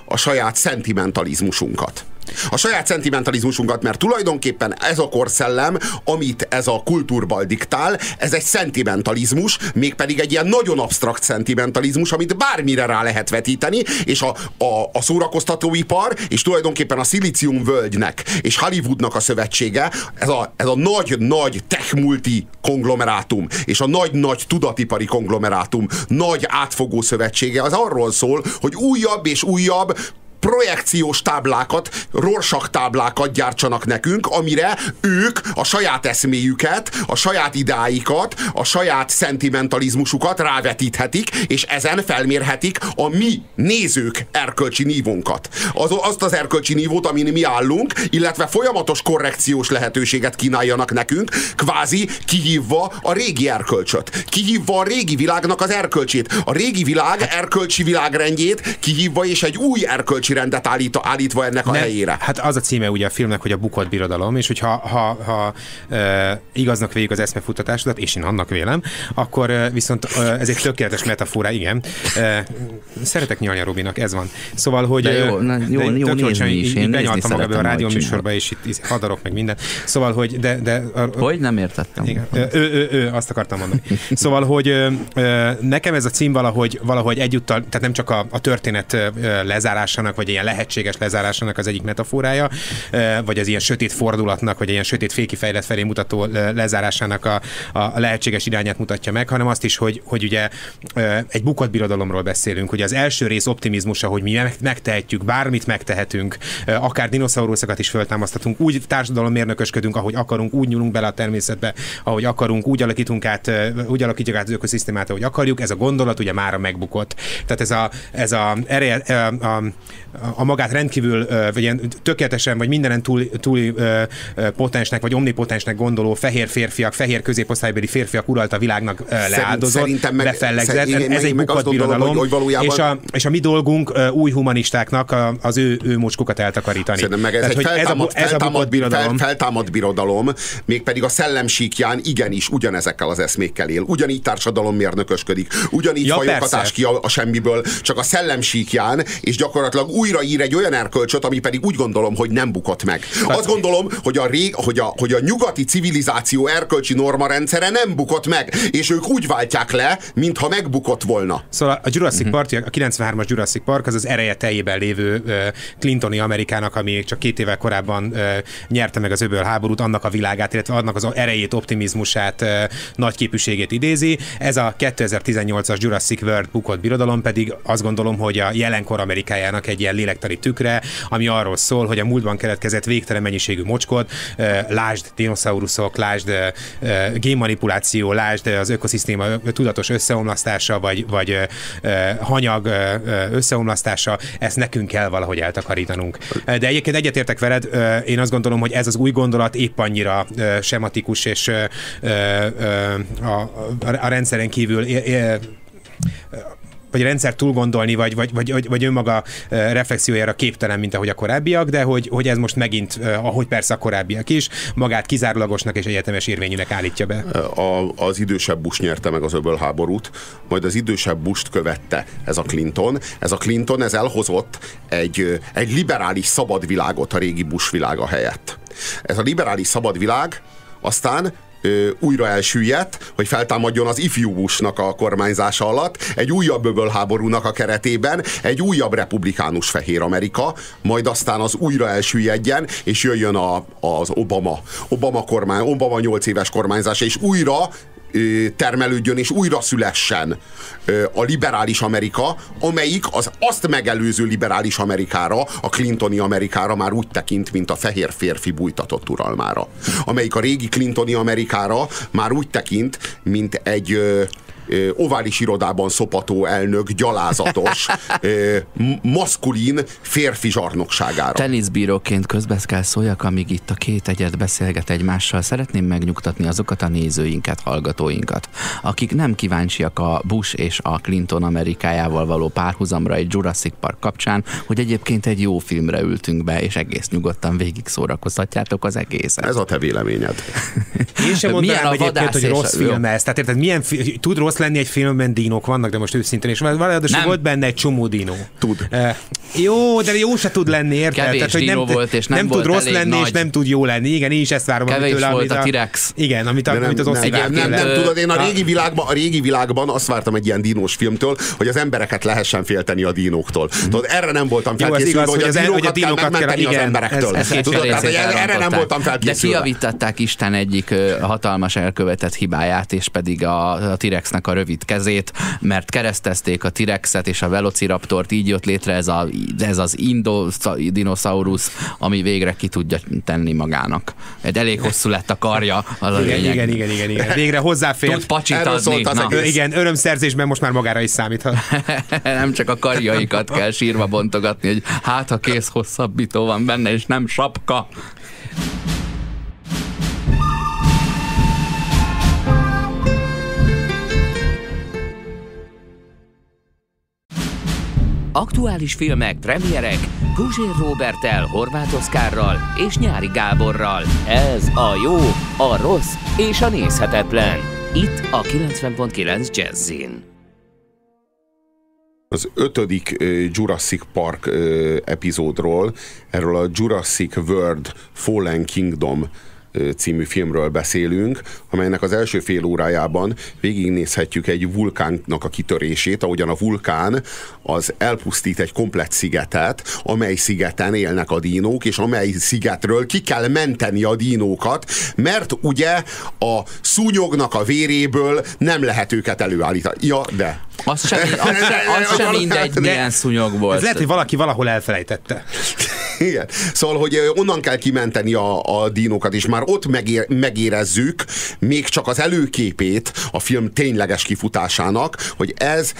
a saját szentimentalizmusunkat. A saját szentimentalizmusunkat, mert tulajdonképpen ez a korszellem, amit ez a kultúrbal diktál, ez egy szentimentalizmus, mégpedig egy ilyen nagyon absztrakt szentimentalizmus, amit bármire rá lehet vetíteni, és a, a, a szórakoztatóipar, és tulajdonképpen a Szilícium völgynek és Hollywoodnak a szövetsége, ez a, ez a nagy-nagy tech-multi konglomerátum, és a nagy-nagy tudatipari konglomerátum nagy átfogó szövetsége, az arról szól, hogy újabb és újabb projekciós táblákat, rorsak táblákat gyártsanak nekünk, amire ők a saját eszméjüket, a saját idáikat, a saját szentimentalizmusukat rávetíthetik, és ezen felmérhetik a mi nézők erkölcsi nívónkat. Az, azt az erkölcsi nívót, amin mi állunk, illetve folyamatos korrekciós lehetőséget kínáljanak nekünk, kvázi kihívva a régi erkölcsöt. Kihívva a régi világnak az erkölcsét. A régi világ erkölcsi világrendjét kihívva és egy új erkölcsi rendet állít, állítva ennek a Nem, helyére. Hát az a címe ugye a filmnek, hogy a bukott birodalom, és hogyha ha, ha, e, igaznak végig az eszmefuttatásodat, és én annak vélem, akkor e, viszont e, ez egy tökéletes metafora, igen. E, szeretek nyalni a Robinak, ez van. Szóval, hogy... De jó, na, jó, de jó nézni is, én benyaltam be a rádió műsorba, és itt hadarok meg minden. Szóval, hogy de, de a, Hogy nem értettem? igen. Ő, ő, ő, ő, azt akartam mondani. [LAUGHS] Szóval, hogy ö, nekem ez a cím valahogy, valahogy egyúttal, tehát nem csak a, a történet ö, lezárásának, vagy ilyen lehetséges lezárásának az egyik metaforája, vagy az ilyen sötét fordulatnak, vagy ilyen sötét fékifejlet felé mutató lezárásának a, a lehetséges irányát mutatja meg, hanem azt is, hogy, hogy ugye egy bukott birodalomról beszélünk. Ugye az első rész optimizmusa, hogy mi meg- megtehetjük, bármit megtehetünk, akár dinoszauruszokat is föltámasztatunk, úgy társadalommérnökösködünk, ahogy akarunk, úgy nyúlunk bele a természetbe, ahogy akarunk, úgy alakítunk át, úgy alakítjuk át az ökoszisztémát, ahogy akarjuk. Ez a gondolat ugye mára megbukott. Tehát ez a, ez a, ereje, a, a, a magát rendkívül, vagy ilyen tökéletesen, vagy mindenen túl, túl potensnek, vagy omnipotensnek gondoló fehér férfiak, fehér középosztálybeli férfiak uralta a világnak leáldozott, szerintem meg- befellegzett. szerint- igen, ez egy bukott birodalom, hogy- hogy valójában- és, a, és a mi dolgunk új humanistáknak a, az ő, ő mocskukat eltakarítani. Szerintem meg ez Tehát, egy hogy ez a, feltámad, ez a feltámad, bukott birodalom. Fel, feltámad birodalom, mégpedig a szellemsíkján igenis ugyanezekkel az eszmékkel él. Ugyanígy társadalommérnökösködik, ugyanígy Ja, fajokatás ki a, a semmiből, csak a szellemsíkján, és gyakorlatilag újra ír egy olyan erkölcsöt, ami pedig úgy gondolom, hogy nem bukott meg. Azt gondolom, hogy a, rég, hogy, a, hogy a nyugati civilizáció erkölcsi norma rendszere nem bukott meg, és ők úgy váltják le, mintha megbukott volna. Szóval a Jurassic Mhm. Park, a 93-as Jurassic Park az az ereje teljében lévő Clintoni Amerikának, ami csak két évvel korábban nyerte meg az öböl háborút, annak a világát, illetve annak az erejét, optimizmusát, nagy képűségét idézi. Ez a 2018-as Jurassic World bukott birodalom pedig azt gondolom, hogy a jelenkor Amerikájának egy ilyen lélektari tükre, ami arról szól, hogy a múltban keletkezett végtelen mennyiségű mocskot, lásd dinoszauruszok, lásd génmanipuláció, lásd az ökoszisztéma tudatos összeomlasztása, vagy, vagy hanyag összeomlasztása, ezt nekünk kell valahogy eltakarítanunk. De egyébként egyetértek veled, én azt gondolom, hogy ez az új gondolat épp annyira sematikus, és a, a, a rendszeren kívül vagy a rendszer túl gondolni, vagy, vagy, vagy, vagy, önmaga reflexiójára képtelen, mint ahogy a korábbiak, de hogy, hogy ez most megint, ahogy persze a korábbiak is, magát kizárólagosnak és egyetemes érvényűnek állítja be. a, az idősebb Bush nyerte meg az öbölháborút, majd az idősebb Busht követte ez a Clinton. Ez a Clinton, ez elhozott egy, egy liberális szabad világot a régi Bush világa helyett. Ez a liberális szabad világ aztán újra elsüllyedt, hogy feltámadjon az ifjú Bushnak a kormányzása alatt, egy újabb öbölháborúnak a keretében, egy újabb republikánus fehér Amerika, majd aztán az újra elsüllyedjen, és jöjjön a, az Obama, Obama kormány, Obama 8 éves kormányzás, és újra termelődjön és újra szülessen a liberális Amerika, amelyik az azt megelőző liberális Amerikára, a Clintoni Amerikára már úgy tekint, mint a fehér férfi bújtatott uralmára. Amelyik a régi Clintoni Amerikára már úgy tekint, mint egy ovális irodában szopató elnök gyalázatos, maszkulin férfi zsarnokságára. Teniszbíróként közbe kell szóljak, amíg itt a két egyet beszélget egymással. Szeretném megnyugtatni azokat a nézőinket, hallgatóinkat, akik nem kíváncsiak a Bush és a Clinton Amerikájával való párhuzamra egy Jurassic Park kapcsán, hogy egyébként egy jó filmre ültünk be, és egész nyugodtan végig szórakoztatjátok az egészet. Ez a te véleményed. Én sem mondanám egyébként, hogy rossz film ez. Tehát érted, milyen fi- tud rossz lenni egy filmben dinók vannak, de most őszintén, és valahogy volt benne egy csomó dinó. Tud. Uh, jó, de jó se tud lenni, érted? Kevés Tehát, hogy nem, volt, és nem nem volt tud rossz elég lenni, nagy. és nem tud jó lenni. Igen, én is ezt várom. Kevés amitől, volt amit a T-rex. Igen, amit, De nem, amit az nem, Oszi nem, nem, nem, tudod, én a régi, világban, a régi világban azt vártam egy ilyen dinós filmtől, hogy az embereket lehessen félteni a dinóktól. Tudod, erre nem voltam felkészülve, hogy, az- hogy a dinókat kell dinókat kell- az emberektől. erre nem voltam De felkészülve. kiavították Isten egyik hatalmas elkövetett hibáját, és pedig a T-rexnek a rövid kezét, mert keresztezték a T-rexet és a Velociraptort, így jött létre ez, a, ez az Indodinosaurus, ami végre ki tudja tenni magának. Egy elég hosszú lett a karja, az a Igen, lényeg. igen, igen, igen, igen. Végre hozzáfér. Tud pacsit Erről adni. az Na, egész. Igen, örömszerzésben most már magára is számíthat. [LAUGHS] nem csak a karjaikat kell sírva bontogatni, hogy hát ha kész hosszabbító van benne, és nem sapka. Aktuális filmek, premierek Guzsér Robertel, Horváth Oszkárral és Nyári Gáborral. Ez a jó, a rossz és a nézhetetlen. Itt a 90.9 Jazzin. az ötödik Jurassic Park epizódról, erről a Jurassic World Fallen Kingdom című filmről beszélünk, amelynek az első fél órájában végignézhetjük egy vulkánnak a kitörését, ahogyan a vulkán az elpusztít egy komplett szigetet, amely szigeten élnek a dínók, és amely szigetről ki kell menteni a dínókat, mert ugye a szúnyognak a véréből nem lehet őket előállítani. Ja, de. Az sem, az sem, az sem mindegy, milyen szúnyog volt. Ez lehet, hogy valaki valahol elfelejtette. [LAUGHS] Igen. Szóval, hogy onnan kell kimenteni a, a dinókat, és már ott megér, megérezzük még csak az előképét a film tényleges kifutásának, hogy ez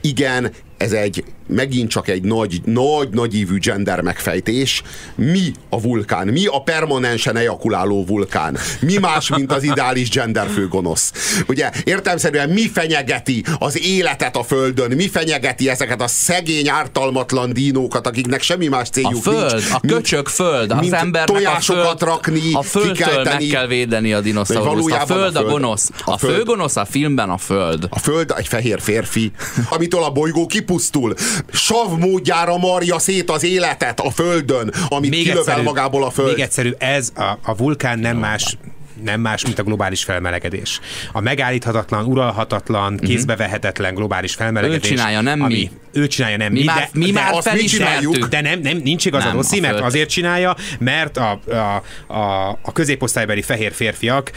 igen, ez egy megint csak egy nagy, nagy, nagy ívű gender megfejtés. Mi a vulkán? Mi a permanensen ejakuláló vulkán? Mi más, mint az ideális gender főgonosz? Ugye értelmszerűen mi fenyegeti az életet a Földön? Mi fenyegeti ezeket a szegény, ártalmatlan dínókat, akiknek semmi más A céljuk föld, nincs, a köcsök föld, az mint embernek a tojásokat föld, rakni, a földtől meg kell védeni a dinoszaurusz. A föld a a gonosz. a A föld- főgonosz a filmben a föld. A Föld egy fehér férfi, amitől a bolygó kipusztul. Sav módjára marja szét az életet a Földön, amit Még kilövel egyszerűbb, magából a Föld. Még egyszerű, ez a, a vulkán nem más nem más, mint a globális felmelegedés. A megállíthatatlan, uralhatatlan, kézbevehetetlen globális felmelegedés. Ő csinálja, nem ami, mi. Ő csinálja, nem Mi mi. már, de, mi de azt mi csináljuk, de nem, nem nincs igazad, Nem, Rossi, a mert azért csinálja, mert a, a, a, a középosztálybeli fehér férfiak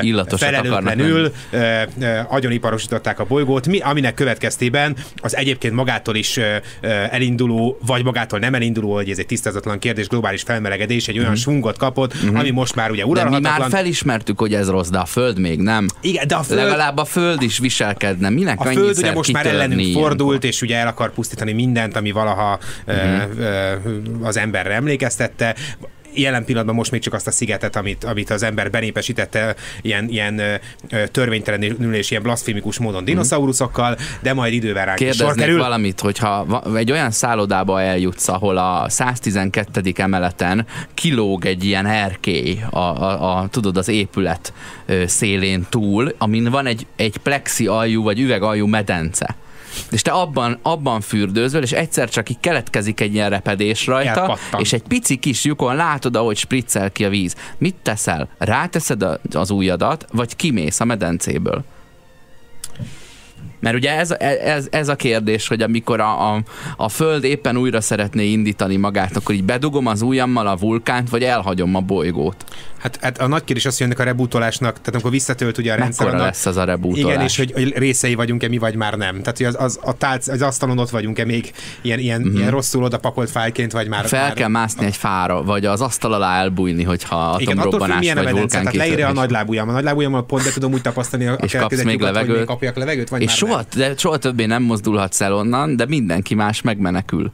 Illatosak felelőtlenül eh, eh, agyoniparosították a bolygót, mi, aminek következtében az egyébként magától is elinduló, vagy magától nem elinduló, hogy ez egy tisztázatlan kérdés, globális felmelegedés egy olyan svungot kapott, ami most már ugye Mhm. De mi uralhatatlan. már felismertük, hogy ez rossz, de a föld még nem. Igen, de a föld, Legalább a föld is viselkedne. Minek a föld ugye most már ellenünk ilyenkor? fordult, és ugye el akar pusztítani mindent, ami valaha Mhm. ö, ö, az emberre emlékeztette. Jelen pillanatban most még csak azt a szigetet, amit, amit az ember benépesítette ilyen, ilyen törvénytelenül és ilyen blaszfémikus módon dinoszauruszokkal, de majd idővel ránk is sor Kérdeznék kerül. valamit, hogyha egy olyan szállodába eljutsz, ahol a 112. emeleten kilóg egy ilyen erkély, a, a, a, tudod, az épület szélén túl, amin van egy, egy plexi aljú vagy üvegaljú medence. És te abban, abban fürdőzöl, és egyszer csak így keletkezik egy ilyen repedés rajta, Elpattan. és egy pici kis lyukon látod, ahogy spriccel ki a víz. Mit teszel? Ráteszed az ujjadat, vagy kimész a medencéből? Mert ugye ez, ez, ez a kérdés, hogy amikor a, a, a Föld éppen újra szeretné indítani magát, akkor így bedugom az ujjammal a vulkánt, vagy elhagyom a bolygót. Hát, hát a nagy kérdés az, hogy ennek a rebootolásnak, tehát amikor visszatölt ugye a rendszer. Mekkora lesz az a rebootolás? Igen, és hogy, hogy részei vagyunk-e mi, vagy már nem. Tehát, hogy az, az, a tálc, az asztalon ott vagyunk-e még ilyen, ilyen, uh-huh. ilyen rosszul odapakolt fájlként, vagy már... Fel már... kell mászni egy fára, vagy az asztal alá elbújni, hogyha Igen, atomrobbanás attól vagy vulkán Tehát leírja a nagylábujjam. A nagylábujammal pont be tudom úgy tapasztalni a és kapsz még levegőt. Hogy kapjak levegőt, vagy és már soha, de soha többé nem mozdulhatsz el onnan, de mindenki más megmenekül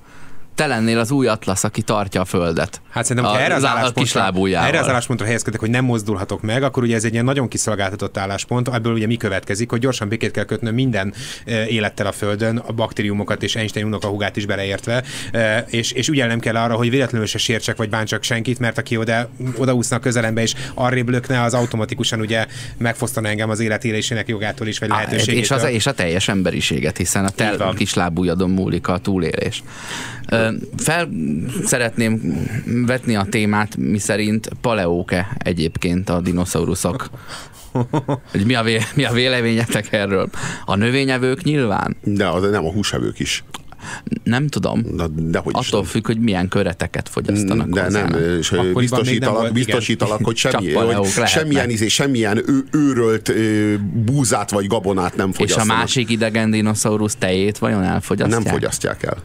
te lennél az új atlasz, aki tartja a földet. Hát szerintem, ha erre az, álláspontra, erre az álláspontra helyezkedek, hogy nem mozdulhatok meg, akkor ugye ez egy ilyen nagyon kiszolgáltatott álláspont, ebből ugye mi következik, hogy gyorsan békét kell kötnöm minden e, élettel a földön, a baktériumokat és Einstein unokahugát is beleértve, e, és, és ügyelnem kell arra, hogy véletlenül se sértsek vagy bántsak senkit, mert aki oda, odaúsznak közelembe és arrébb lökne, az automatikusan ugye megfosztaná engem az életélésének jogától is, vagy lehetőségétől. És, az, és a teljes emberiséget, hiszen a te kis lábújadon múlik a túlélés. Fel szeretném vetni a témát, mi szerint paleóke egyébként a dinoszauruszok. Hogy mi a, vé- mi a véleményetek erről? A növényevők nyilván? De az nem a húsevők is. Nem tudom. Na, de hogy Attól is függ, hogy milyen köreteket fogyasztanak De hozzá. nem, és biztosítalak, biztosítalak hogy, semmi, hogy semmilyen, izé, semmilyen ő, őrölt ő, búzát vagy gabonát nem fogyasztanak. És a másik idegen dinoszaurusz tejét vajon elfogyasztják? Nem fogyasztják el.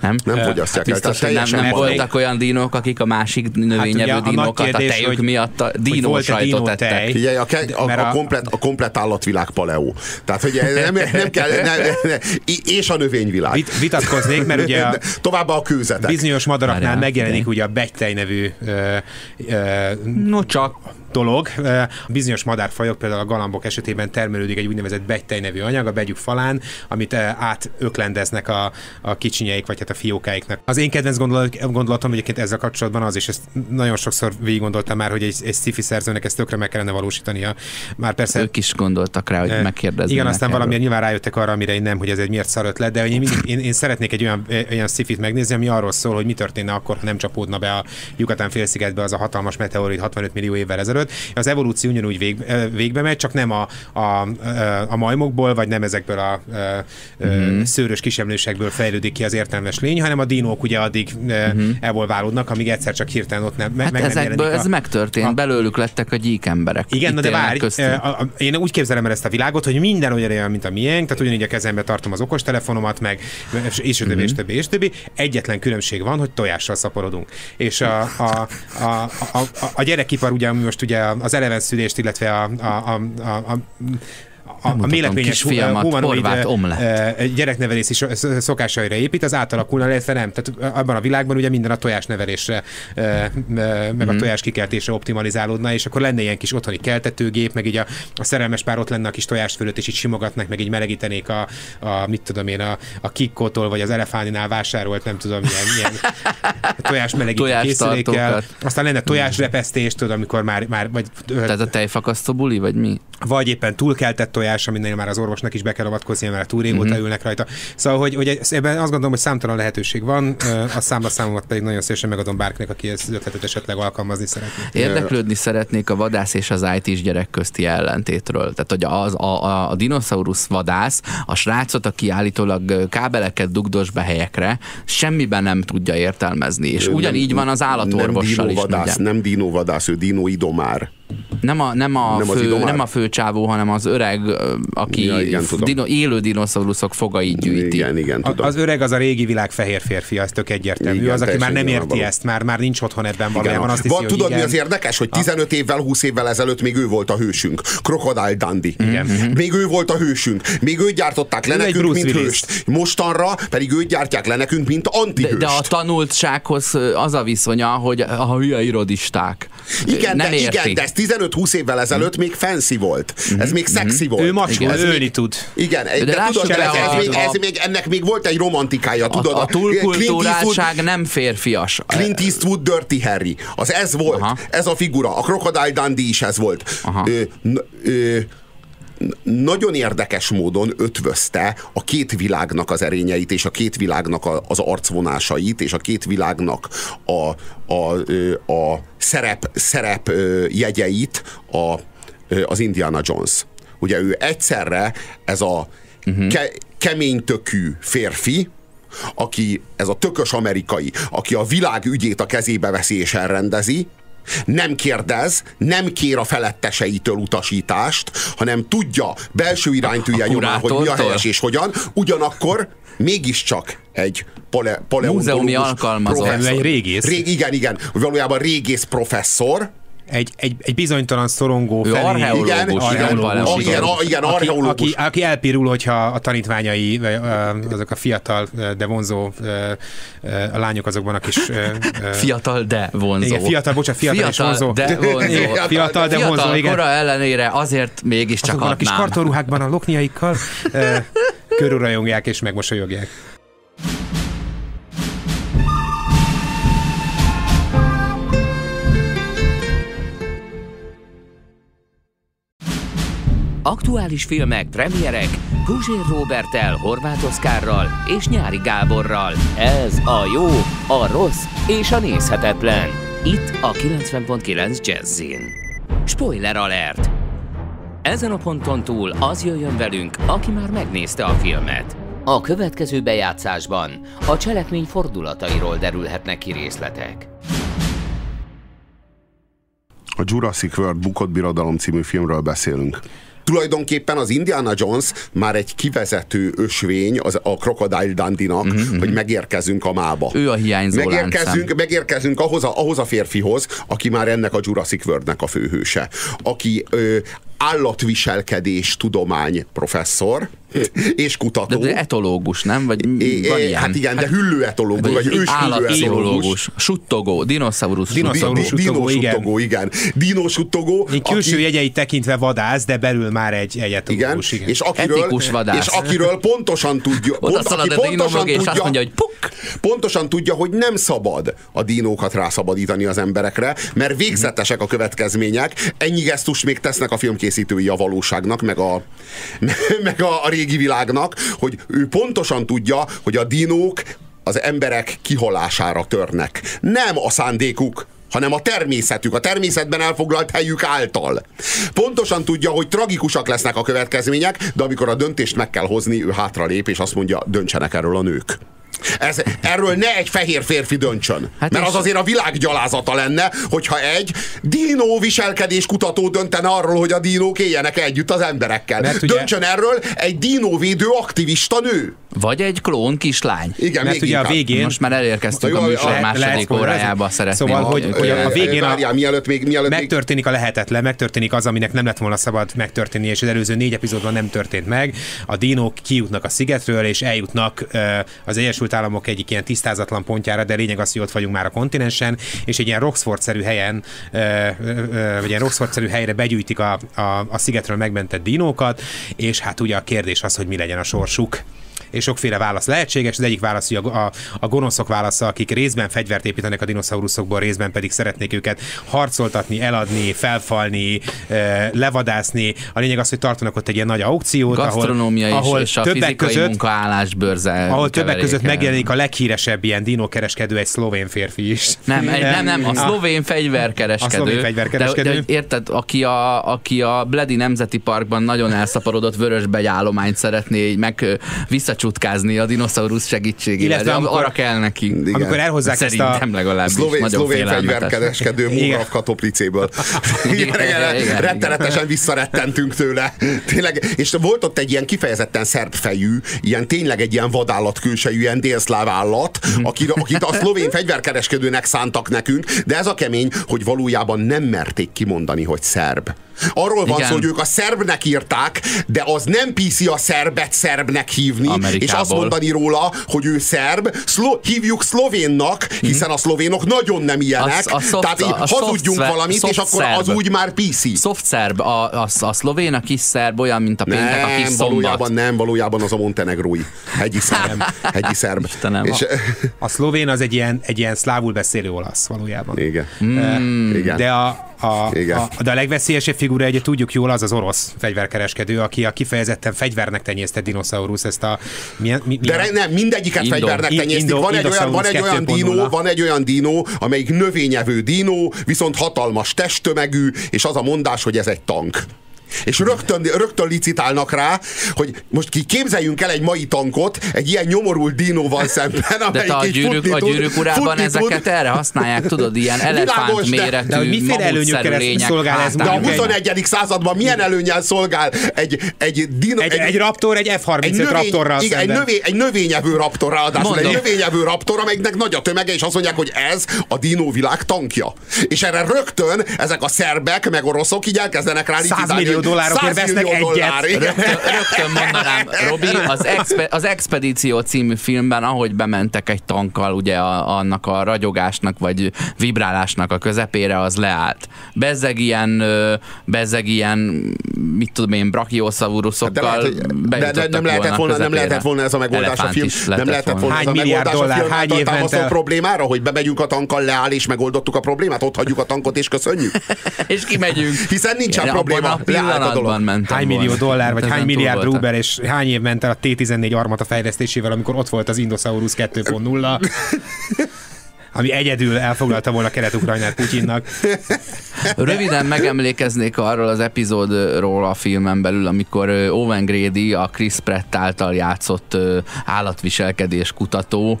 Nem? Nem fogyasztják hát biztos, el. Tehát nem, nem voltak olyan dinók, akik a másik növényevő hát dinókat a, tejük hogy, miatt a dinó sajtot tettek. Figyelj, a, a, a, a, komplet, a komplet állatvilág paleó. Tehát, hogy nem, nem kell, nem, nem, és a növényvilág. Vit, vitatkoznék, mert ugye a [LAUGHS] továbbá a kőzetek. Bizonyos madaraknál megjelenik ugye a begytej nevű ö, ö, no csak dolog. Bizonyos madárfajok, például a galambok esetében termelődik egy úgynevezett begytej nevű anyag a begyük falán, amit átöklendeznek a, a kicsinyeik, vagy hát a fiókáiknak. Az én kedvenc gondolat, gondolatom egyébként ezzel kapcsolatban az, és ezt nagyon sokszor végig gondoltam már, hogy egy, egy sci-fi szerzőnek ezt tökre meg kellene valósítania. Már persze. Ők is gondoltak rá, hogy megkérdezni. Igen, aztán valamilyen nyilván rájöttek arra, amire én nem, hogy ez egy miért szar ötlet, de én, mindig, én, én szeretnék egy olyan, olyan sci megnézni, ami arról szól, hogy mi történne akkor, ha nem csapódna be a Yucatán félszigetbe az a hatalmas meteorit 65 millió évvel ezelőtt ezelőtt. Az evolúció ugyanúgy vég, végbe megy, csak nem a, a, a majmokból, vagy nem ezekből a, a mm-hmm. szőrös kisemlősekből fejlődik ki az értelmes lény, hanem a dinók ugye addig mm-hmm. evolválódnak, amíg egyszer csak hirtelen ott nem, hát meg ezekből nem ez a, megtörtént, a, belőlük lettek a gyík emberek. Igen, de várj, én úgy képzelem el ezt a világot, hogy minden olyan, mint a miénk, tehát ugyanígy a kezembe tartom az okostelefonomat, meg és többi, mm-hmm. és többi, és többi. Egyetlen különbség van, hogy tojással szaporodunk. És a, a, a, a, a, a gyerekipar ugye most ugye az eleven szülést, illetve a, a, a, a, a a, a mélepényes humanoid gyereknevelési szokásaira épít, az átalakulna, illetve nem. Tehát abban a világban ugye minden a tojásnevelésre, meg a mhm. tojás kikeltésre optimalizálódna, és akkor lenne ilyen kis otthoni keltetőgép, meg így a, a szerelmes pár ott lenne a kis tojás fölött, és így simogatnak, meg így melegítenék a, a mit tudom én, a, a kikkótól, vagy az elefáninál vásárolt, nem tudom, milyen, milyen [LAUGHS] tojás melegítő készülékkel. Aztán lenne tojásrepesztés, tudod, amikor már, már vagy... Tehát a tejfakasztó buli, vagy mi? Vagy éppen túlkeltett tojás, tojás, aminél már az orvosnak is be kell avatkozni, mert túl régóta uh-huh. ülnek rajta. Szóval, hogy, hogy ebben azt gondolom, hogy számtalan lehetőség van, a számla számomat pedig nagyon szívesen megadom bárkinek, aki ezt ötletet esetleg alkalmazni szeretné. Érdeklődni szeretnék a vadász és az IT-s gyerek közti ellentétről. Tehát, hogy az, a, a, a dinoszaurusz vadász a srácot, aki állítólag kábeleket dugdos be helyekre, semmiben nem tudja értelmezni. És ugyanígy van az állatorvossal nem is. Vadász, nem dinóvadász, ő dinóidomár. Nem a, nem a, nem fő, nem a főcsávó, hanem az öreg, aki ja, igen, dino, élő dinoszauruszok fogait gyűjti. Igen, igen, tudom. Az öreg az a régi világ fehér férfi, az tök egyértelmű. Igen, az, aki már nem érti való. ezt, már, már nincs otthon ebben valójában. Azt hiszi, Van, tudod, igen. mi az érdekes, hogy 15 évvel, 20 évvel ezelőtt még ő volt a hősünk. Crocodile Dundee. Igen. Mhm. Még ő volt a hősünk. Még őt gyártották le nekünk, mint Willis. hőst. Mostanra pedig őt gyártják le nekünk, mint antihőst. De, de a tanultsághoz az a viszonya, hogy a hülye irodisták. Igen, nem de, igen, de ez 15-20 évvel ezelőtt még fancy volt. Ez még szexi volt. Ő macsó, ez ölni tud. Igen, de, de tudod, ez, ez, a, még, ez még, ennek még volt egy romantikája, tudod? A, a túlkultúráltság nem férfias. Clint Eastwood Dirty Harry. Az ez volt. Aha. Ez a figura. A Crocodile Dundee is ez volt. Aha. Ö, ö, nagyon érdekes módon ötvözte a két világnak az erényeit, és a két világnak az arcvonásait, és a két világnak a, a, a szerep, szerep jegyeit a, az Indiana Jones. Ugye ő egyszerre ez a uh-huh. ke- keménytökű férfi, aki, ez a tökös amerikai, aki a világ ügyét a kezébe veszi és elrendezi, nem kérdez, nem kér a feletteseitől utasítást, hanem tudja belső iránytűje nyomán, hogy mi a helyes és hogyan, ugyanakkor mégiscsak egy pole, Múzeumi alkalmazott. Egy régész. Rég, igen, igen, valójában régész professzor, egy, egy, egy bizonytalan szorongó Ő felé. archeológus, igen, igen, igen, igen, igen, igen, aki, archeológus. aki, aki elpirul, hogyha a tanítványai, azok a fiatal, de vonzó a lányok azokban a kis... Fiatal, de vonzó. Igen, fiatal, bocsánat, fiatal, és vonzó. de vonzó. Igen, fiatal, de Fiatal vonzó, igen. kora ellenére azért mégiscsak Azokban a kis adnám. kartonruhákban a lokniaikkal körülrajongják és megmosolyogják. Aktuális filmek, premierek, Guzsér Robertel, Horváth Oszkárral és Nyári Gáborral. Ez a jó, a rossz és a nézhetetlen. Itt a 90.9 Jazzin. Spoiler alert! Ezen a ponton túl az jöjjön velünk, aki már megnézte a filmet. A következő bejátszásban a cselekmény fordulatairól derülhetnek ki részletek. A Jurassic World Bukott Birodalom című filmről beszélünk. Tulajdonképpen az Indiana Jones már egy kivezető ösvény az a Crocodile Dundee-nak, uh-huh, hogy megérkezünk a mába. Ő a hiányzó megérkezünk, láncszem. megérkezünk ahhoz a, ahhoz a férfihoz, aki már ennek a Jurassic Worldnek a főhőse. Aki ö, állatviselkedés tudomány professzor és kutató. De, de etológus, nem? Vagy É, van ilyen? hát igen, de hüllő etológus, vagy ős Állatbiológus, suttogó, dinoszaurusz. Dinoszaurusz. suttogó. suttogó, igen. Dinósuttogó, igen. Dinósuttogó. Így külső jegyeit tekintve vadász, de belül már egy igen, egyetológus. igen. És, akiről, Etikus vadász. és akiről pontosan tudja, pont, szalad aki a dinó mögé, és azt mondja, hogy puk! pontosan tudja, hogy nem szabad a dinókat rászabadítani az emberekre, mert végzetesek a következmények. Ennyi gesztus még tesznek a filmkészítői a valóságnak, meg a, [LAUGHS] meg a, a régi világnak, hogy ő pontosan tudja, hogy a dinók az emberek kihalására törnek. Nem a szándékuk, hanem a természetük, a természetben elfoglalt helyük által. Pontosan tudja, hogy tragikusak lesznek a következmények, de amikor a döntést meg kell hozni, ő hátra lép, és azt mondja, döntsenek erről a nők. Ez, erről ne egy fehér férfi döntsön. Hát mert az azért a világ gyalázata lenne, hogyha egy dinó viselkedés kutató döntene arról, hogy a dinók éljenek együtt az emberekkel. Mert ugye- Döntsön erről egy dinóvédő aktivista nő. Vagy egy klón kislány. Igen, Mert még ugye a inkább. végén... Most már elérkeztünk a jó, műsor lehet második spoilerezni? órájába szeretném. Szóval, hogy- hogy a- a végén a- Várjál, mielőtt még... Mielőtt Megtörténik a lehetetlen, megtörténik az, aminek nem lett volna szabad megtörténni, és az előző négy epizódban nem történt meg. A dinók kijutnak a szigetről, és eljutnak az Egyesült Államok egyik ilyen tisztázatlan pontjára, de lényeg az, hogy ott vagyunk már a kontinensen, és egy ilyen Roxford-szerű helyen, vagy ilyen Roxford-szerű helyre begyűjtik a, a, a szigetről megmentett dinókat, és hát ugye a kérdés az, hogy mi legyen a sorsuk és sokféle válasz lehetséges. Az egyik válasz, hogy a, a, a gonoszok válasza, akik részben fegyvert építenek a dinoszauruszokból, részben pedig szeretnék őket harcoltatni, eladni, felfalni, levadászni. A lényeg az, hogy tartanak ott egy ilyen nagy aukciót, ahol, is, ahol és a többek között munkaállás bőrze. ahol többek között megjelenik a leghíresebb ilyen dinókereskedő, egy szlovén férfi is. Nem, egy, nem, nem, a szlovén fegyverkereskedő. A szlovén fegyverkereskedő. De, de, érted, aki a, aki a Bledi Nemzeti Parkban nagyon elszaporodott vörösbegy állományt szeretné meg ö, visszacsutkázni a dinoszaurusz segítségével. Illetve amikor- arra kell neki. Igen. Amikor elhozzák ezt a... Szerintem legalábbis Szlovén, szlovén fegyverkereskedő Igen. Muravka Toplicéből. [LAUGHS] Igen, Igen, igen, Rettenetesen visszarettentünk tőle. Tényleg, és volt ott egy ilyen kifejezetten szerb fejű, ilyen tényleg egy ilyen vadállatkősejű, ilyen délszláv állat, akit, akit a szlovén fegyverkereskedőnek szántak nekünk, de ez a kemény, hogy valójában nem merték kimondani, hogy szerb. Arról van Igen. szó, hogy ők a szerbnek írták, de az nem piszi a szerbet szerbnek hívni, és azt Amerikából. mondani róla, hogy ő szerb, szlo- hívjuk szlovénnak, hiszen a szlovénok nagyon nem ilyenek, A- a soft- tehát így a soft hazudjunk szve- valamit, és soft akkor az szerb. úgy már PC. Soft szerb, a, a, a szlovén, a kis szerb, olyan, mint a péntek, a kis Nem, szombat. valójában nem, valójában az a montenegrói. Hegyi szerb. Hegyi szerb. Istenem. És, A szlovén az egy ilyen, egy ilyen szlávul beszélő olasz valójában. igen. Hmm. igen. De a, a, Igen. a, de a legveszélyesebb figura, ugye tudjuk jól, az az orosz fegyverkereskedő, aki a kifejezetten fegyvernek tenyésztett dinoszaurusz, ezt a... Milyen, mi, mi De a, re, nem, mindegyiket Indo- fegyvernek tenyésztik. Indo- Van egy olyan, van egy olyan 2.0. van egy olyan dínó, amelyik növényevő dínó, viszont hatalmas testtömegű, és az a mondás, hogy ez egy tank. És rögtön, rögtön licitálnak rá, hogy most ki képzeljünk el egy mai tankot egy ilyen nyomorult dinóval szemben, De te a gyűrűk, a gyűrűk urában ezeket tud. erre használják, tudod, ilyen elefánt méretű, de, de miféle előnyökkel szolgál ez? De a 21. században milyen előnyel szolgál egy, egy, dino, egy, egy, egy raptor, egy F-35 egy növény, raptorral igen, egy, növény, egy növényevő raptor ráadásul, egy növényevő raptor, amelynek nagy a tömege, és azt mondják, hogy ez a dinóvilág tankja. És erre rögtön ezek a szerbek, meg oroszok így elkezdenek rá 100 millió dollárokért vesznek egyet. Dollár, rögtön, rögtön mondanám, Robi, az, expe, az Expedíció című filmben, ahogy bementek egy tankkal, ugye a, annak a ragyogásnak, vagy vibrálásnak a közepére, az leállt. Bezzeg ilyen, bezzeg ilyen, mit tudom én, brachiosaurusokkal hát de, lehet, de, de nem lehetett volna, nem lehetett volna ez a megoldás a film. Nem lehetett volna hány ez a milliárd dollár, hány év ment problémára, hogy bemegyünk a tankkal, leáll és megoldottuk a problémát, ott hagyjuk a tankot és köszönjük. [LAUGHS] és kimegyünk. Hiszen nincsen probléma. A pillanatban Hány millió dollár, vagy hány milliárd rúber, és hány év ment el a T-14 armata fejlesztésével, amikor ott volt az Indosaurus 2.0 [LAUGHS] ami egyedül elfoglalta volna Kelet-Ukrajnát Putyinnak. Röviden megemlékeznék arról az epizódról a filmen belül, amikor Owen Grady, a Chris Pratt által játszott állatviselkedés kutató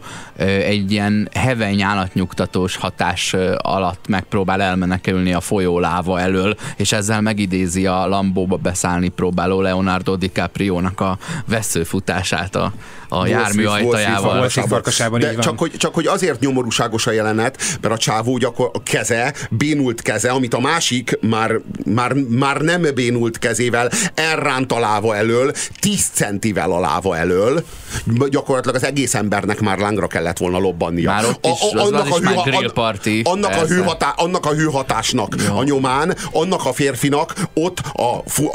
egy ilyen heveny állatnyugtatós hatás alatt megpróbál elmenekülni a folyó láva elől, és ezzel megidézi a Lambóba beszállni próbáló Leonardo DiCaprio-nak a veszőfutását a, a jármű ajtajával. De csak hogy, csak hogy azért nyomorúságos a jelenet, mert a csávó gyakor, a keze, bénult keze, amit a másik már, már, már nem bénult kezével elránt a láva elől, 10 centivel a láva elől, gyakorlatilag az egész embernek már lángra kellett volna lobbannia. Már ott is, a, a, annak, a hű, grill party, annak, a hőhatá, annak a hőhatásnak Jó. a nyomán, annak a férfinak ott a,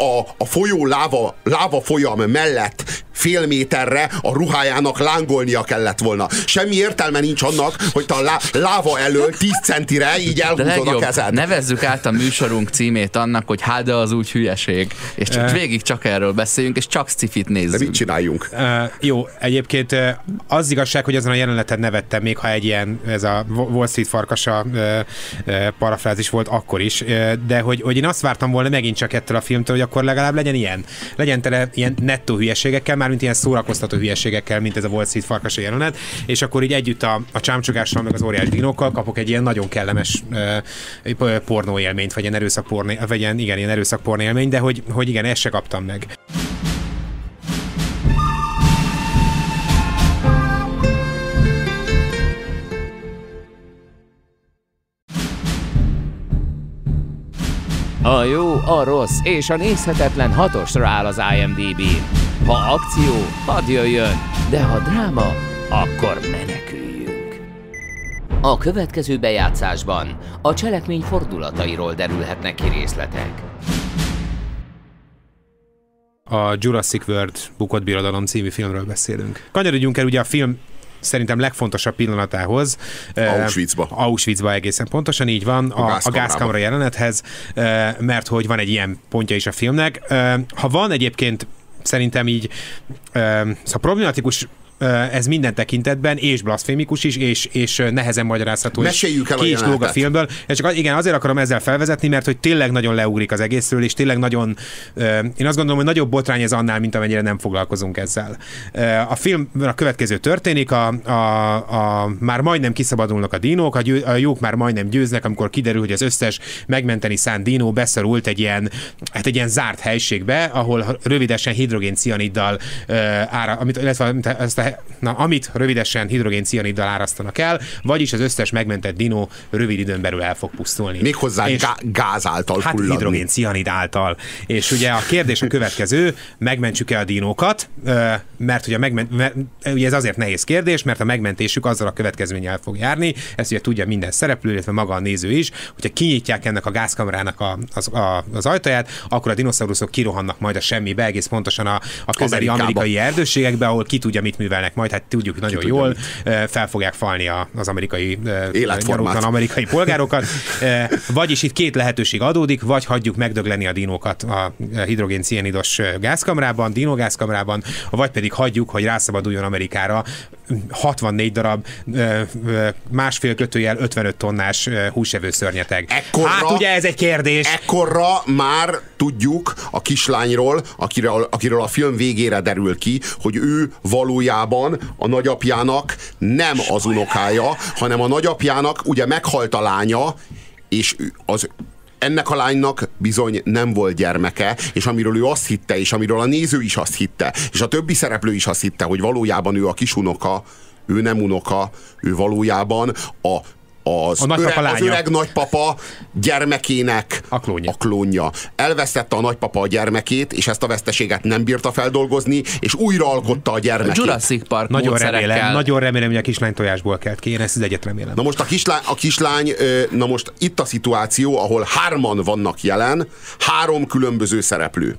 a, a folyó láva, láva folyam mellett fél méterre a ruhájának lángolnia kellett volna. Semmi értelme nincs annak, hogy te a lá, láva elől 10 centire így elhúzod a kezed. Nevezzük át a műsorunk címét annak, hogy hát de az úgy hülyeség. És csak uh, végig csak erről beszéljünk, és csak szifit nézzük. De mit csináljunk? Uh, jó, egyébként uh, az igazság, hogy azon a jeleneten nevettem, még ha egy ilyen, ez a Wall Street farkasa uh, uh, parafrázis volt akkor is, uh, de hogy, hogy én azt vártam volna megint csak ettől a filmtől, hogy akkor legalább legyen ilyen. Legyen tele ilyen nettó hülyeségekkel, már mint ilyen szórakoztató hülyeségekkel, mint ez a Wall Street farkasa jelenet, és akkor így együtt a, a csámcsogással, meg az óriás dinókkal kapok egy ilyen nagyon kellemes uh, pornó élményt, vagy ilyen erőszak pornó, vagy ilyen, igen, ilyen erőszak pornó élmény, de hogy, hogy igen, ezt se kaptam meg. A jó, a rossz és a nézhetetlen hatosra áll az imdb Ha akció, hadd jöjjön, de ha dráma, akkor meneküljünk. A következő bejátszásban a cselekmény fordulatairól derülhetnek ki részletek. A Jurassic World Bukott Birodalom című filmről beszélünk. Kanyarodjunk el ugye a film szerintem legfontosabb pillanatához. Auschwitzba. Uh, Auschwitzba egészen pontosan így van, a, a gázkamra jelenethez, uh, mert hogy van egy ilyen pontja is a filmnek. Uh, ha van egyébként szerintem így szóval problematikus ez minden tekintetben, és blasfémikus is, és, és nehezen magyarázható. Meséljük el ki a, a filmből. És csak igen, azért akarom ezzel felvezetni, mert hogy tényleg nagyon leugrik az egészről, és tényleg nagyon, én azt gondolom, hogy nagyobb botrány ez annál, mint amennyire nem foglalkozunk ezzel. A film a következő történik, a, a, a már majdnem kiszabadulnak a dinók, a, győ, a jók már majdnem győznek, amikor kiderül, hogy az összes megmenteni szánt dinó beszorult egy ilyen, hát egy ilyen zárt helységbe, ahol rövidesen hidrogén-cianiddal ára, amit, illetve ezt a na, amit rövidesen hidrogén-cianiddal árasztanak el, vagyis az összes megmentett dinó rövid időn belül el fog pusztulni. Méghozzá és, gá- gáz által Hát hidrogén-cianid által. És ugye a kérdés a következő, megmentsük-e a dinókat, mert ugye, megment, mert, ugye ez azért nehéz kérdés, mert a megmentésük azzal a következménnyel fog járni, ezt ugye tudja minden szereplő, illetve maga a néző is, hogyha kinyitják ennek a gázkamerának a, az, a, az ajtaját, akkor a dinoszauruszok kirohannak majd a semmibe, egész pontosan a, a közeli Amerikába. amerikai erdőségekbe, ahol ki tudja, mit művel művelnek majd, hát tudjuk nagyon tudja, jól, mit. fel fogják falni az amerikai életformát. amerikai polgárokat. [LAUGHS] Vagyis itt két lehetőség adódik, vagy hagyjuk megdögleni a dinókat a hidrogén-cianidos gázkamrában, dinogázkamrában, vagy pedig hagyjuk, hogy rászabaduljon Amerikára 64 darab másfél kötőjel 55 tonnás húsevő szörnyeteg. Ekkorra- hát ugye ez egy kérdés. Ekkorra már tudjuk a kislányról, akiről, akiről a film végére derül ki, hogy ő valójában a nagyapjának nem az unokája, hanem a nagyapjának ugye meghalt a lánya, és az ennek a lánynak bizony nem volt gyermeke, és amiről ő azt hitte, és amiről a néző is azt hitte, és a többi szereplő is azt hitte, hogy valójában ő a kisunoka, ő nem unoka, ő valójában a az, A öreg, az öreg nagypapa gyermekének A klónja. a klónja. Elvesztette a nagypapa a gyermekét, és ezt a veszteséget nem bírta feldolgozni, és újra alkotta a gyermekét. Jurassic Park Nagyon remélem, nagyon remélem, hogy a kislány tojásból kelt ki. Én ezt az egyet remélem. Na most a kislány, a kislány, na most itt a szituáció, ahol hárman vannak jelen, három különböző szereplő.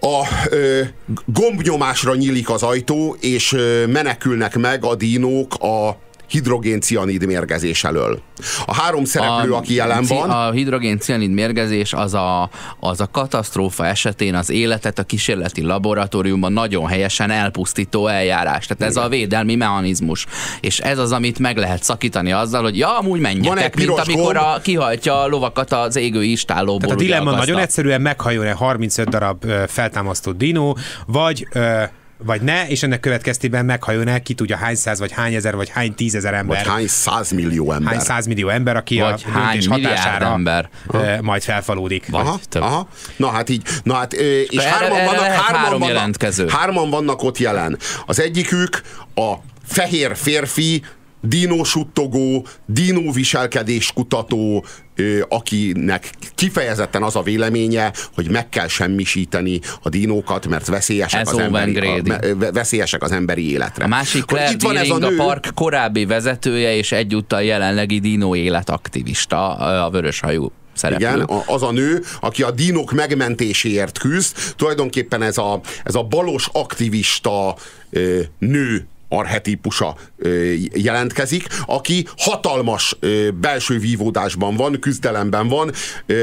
A ö, gombnyomásra nyílik az ajtó, és ö, menekülnek meg a dínók a hidrogén-cianid mérgezés elől. A három szereplő, a, aki jelen van, A hidrogén cianid mérgezés az a, az a katasztrófa esetén az életet a kísérleti laboratóriumban nagyon helyesen elpusztító eljárás. Tehát ez a védelmi mechanizmus. És ez az, amit meg lehet szakítani azzal, hogy ja, amúgy Van egy menjetek, mint piros amikor a, kihajtja a lovakat az égő istállóból. Tehát a dilemma nagyon egyszerűen meghajol-e 35 darab ö, feltámasztott dinó, vagy ö, vagy ne, és ennek következtében meghajol-e ki tudja hány száz, vagy hány ezer, vagy hány tízezer ember. vagy hány százmillió ember. hány százmillió ember, aki Vagy a hány hatására ember. majd felfalódik. Vagy Aha, több. aha. Na hát így, na hát, és Erre- hárman erre vannak, hárman, három vannak, jelentkező. hárman vannak ott jelen. Az egyikük a fehér férfi, dinósuttogó, dinóviselkedés kutató, akinek kifejezetten az a véleménye, hogy meg kell semmisíteni a dinókat, mert veszélyesek, Ez az, emberi, a, veszélyesek az emberi életre. A másik Claire itt van ez a Deering, a, nő, park korábbi vezetője, és egyúttal jelenlegi dino életaktivista, a vöröshajú szereplő. Igen, az a nő, aki a dinok megmentéséért küzd, tulajdonképpen ez a, ez a balos aktivista ö, nő arhetípusa jelentkezik, aki hatalmas belső vívódásban van, küzdelemben van,